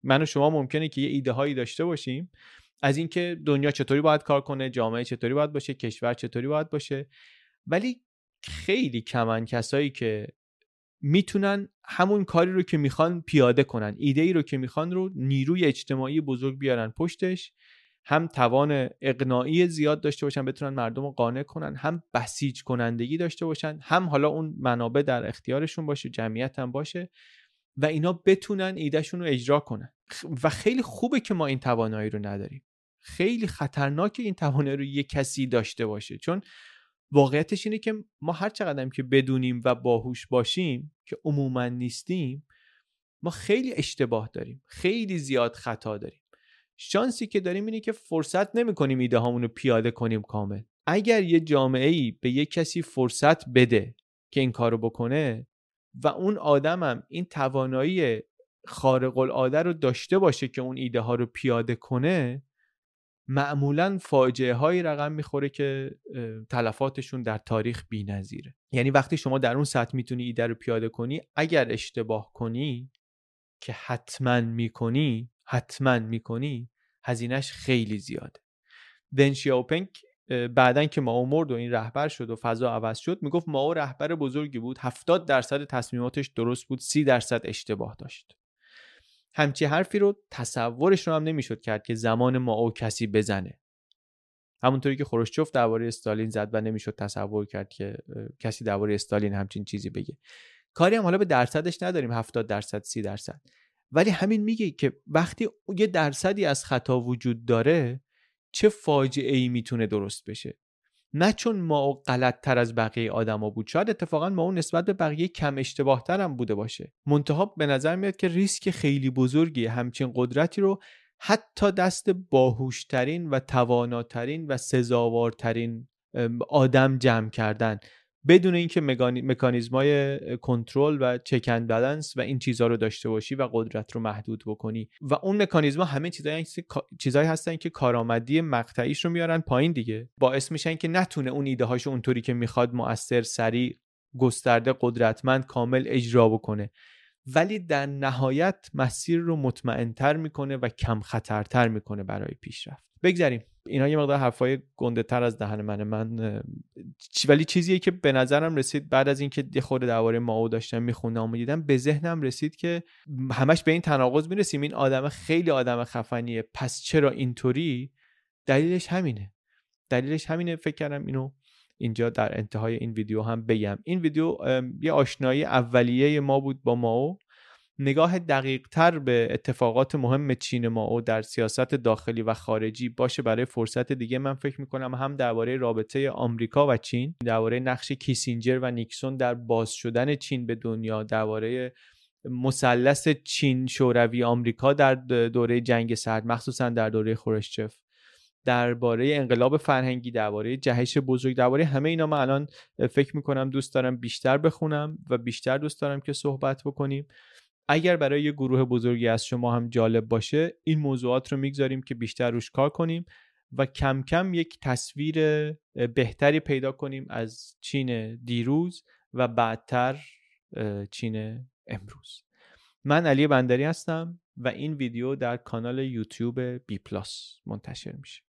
من و شما ممکنه که یه ایده هایی داشته باشیم. از اینکه دنیا چطوری باید کار کنه جامعه چطوری باید باشه کشور چطوری باید باشه. ولی خیلی کمن کسایی که می‌تونن همون کاری رو که می‌خوان پیاده کنن ایده ای رو که می‌خوان رو نیروی اجتماعی بزرگ بیارن پشتش هم توان اقناعی زیاد داشته باشن بتونن مردم رو قانع کنن هم بسیج کنندگی داشته باشن هم حالا اون منابع در اختیارشون باشه جمعیت هم باشه و اینا بتونن ایدهشون رو اجرا کنن. و خیلی خوبه که ما این توانایی رو نداریم. خیلی خطرناکه این توانایی رو یه کسی داشته باشه. چون واقعیتش اینه که ما هر چقدر که بدونیم و باهوش باشیم که عموما نیستیم ما خیلی اشتباه داریم. خیلی زیاد خطا داریم. شانسی که داریم اینه که فرصت نمی کنیم ایده رو پیاده کنیم کامل. اگر یه جامعه ای به یه کسی فرصت بده که این کارو بکنه و اون آدمم این توانایی خارق العاده رو داشته باشه که اون ایده ها رو پیاده کنه معمولا فاجعه هایی رقم می‌خوره که تلفاتشون در تاریخ نظیره یعنی وقتی شما در اون سطح می‌تونی ایده رو پیاده کنی اگر اشتباه کنی که حتما می‌کنی حتما می‌کنی هزینهش خیلی زیاده. دن شیاوپنگ بعدا که ما مرد و این رهبر شد و فضا عوض شد می‌گفت ما رهبر بزرگی بود 70 درصد تصمیماتش درست بود 30 درصد اشتباه داشت. همچی حرفی رو تصورش رو هم نمی‌شد کرد که زمان ما او کسی بزنه. همونطوری که خروشچوف درباره استالین زد و نمی‌شد تصور کرد که کسی درباره استالین همچین چیزی بگه. کاری هم حالا به درصدش نداریم 70 درصد 30 درصد. ولی همین میگه که وقتی یه درصدی از خطا وجود داره چه فاجعه ای می‌تونه درست بشه؟ نه چون ما غلط تر از بقیه آدما بود شاید اتفاقا ما اون نسبت به بقیه کم اشتباه تر هم بوده باشه. منتها به نظر میاد که ریسک خیلی بزرگی همچین قدرتی رو حتی دست باهوشترین و تواناترین و سزاوارترین آدم جمع کردن. بدون اینکه مکانیزمای کنترل و چکن بالانس و این چیزها رو داشته باشی و قدرت رو محدود بکنی. و اون مکانیزما همه چیزایی چیزایی هستن که کارآمدی مقطعیش رو میارن پایین دیگه. باعث میشن که نتونه اون ایده هاشو اونطوری که می‌خواد مؤثر سریع گسترده قدرتمند کامل اجرا بکنه. ولی در نهایت مسیر رو مطمئنتر می‌کنه و کم خطرتر می‌کنه برای پیشرفت. بگذریم. اینا یه مقدار حرفای گنده تر از دهن من من ولی چیزیه که به نظرم رسید بعد از اینکه یه خورده درباره ماو داشتم میخوندم و دیدم به ذهنم رسید که همش به این تناقض می‌رسیم. این آدم خیلی آدم خفنیه. پس چرا اینطوری؟ دلیلش همینه. دلیلش همینه. فکر کردم اینو اینجا در انتهای این ویدیو هم بگم. این ویدیو یه آشنایی اولیه ما بود با ماو. نگاه دقیق تر به اتفاقات مهم چین ما او در سیاست داخلی و خارجی باشه برای فرصت دیگه من فکر می‌کنم هم درباره رابطه آمریکا و چین درباره نقش کیسینجر و نیکسون در باز شدن چین به دنیا درباره مثلث چین شوروی آمریکا در دوره جنگ سرد مخصوصا در دوره خورشچف. درباره انقلاب فرهنگی درباره جهش بزرگ درباره همه اینا من الان فکر می‌کنم دوست دارم بیشتر بخونم و بیشتر دوست دارم که صحبت بکنیم. اگر برای یه گروه بزرگی از شما هم جالب باشه این موضوعات رو می‌گذاریم که بیشتر روش کار کنیم و کم کم یک تصویر بهتری پیدا کنیم از چین دیروز و بعدتر چین امروز. من علی بندری هستم و این ویدیو در کانال یوتیوب بی پلاس منتشر میشه.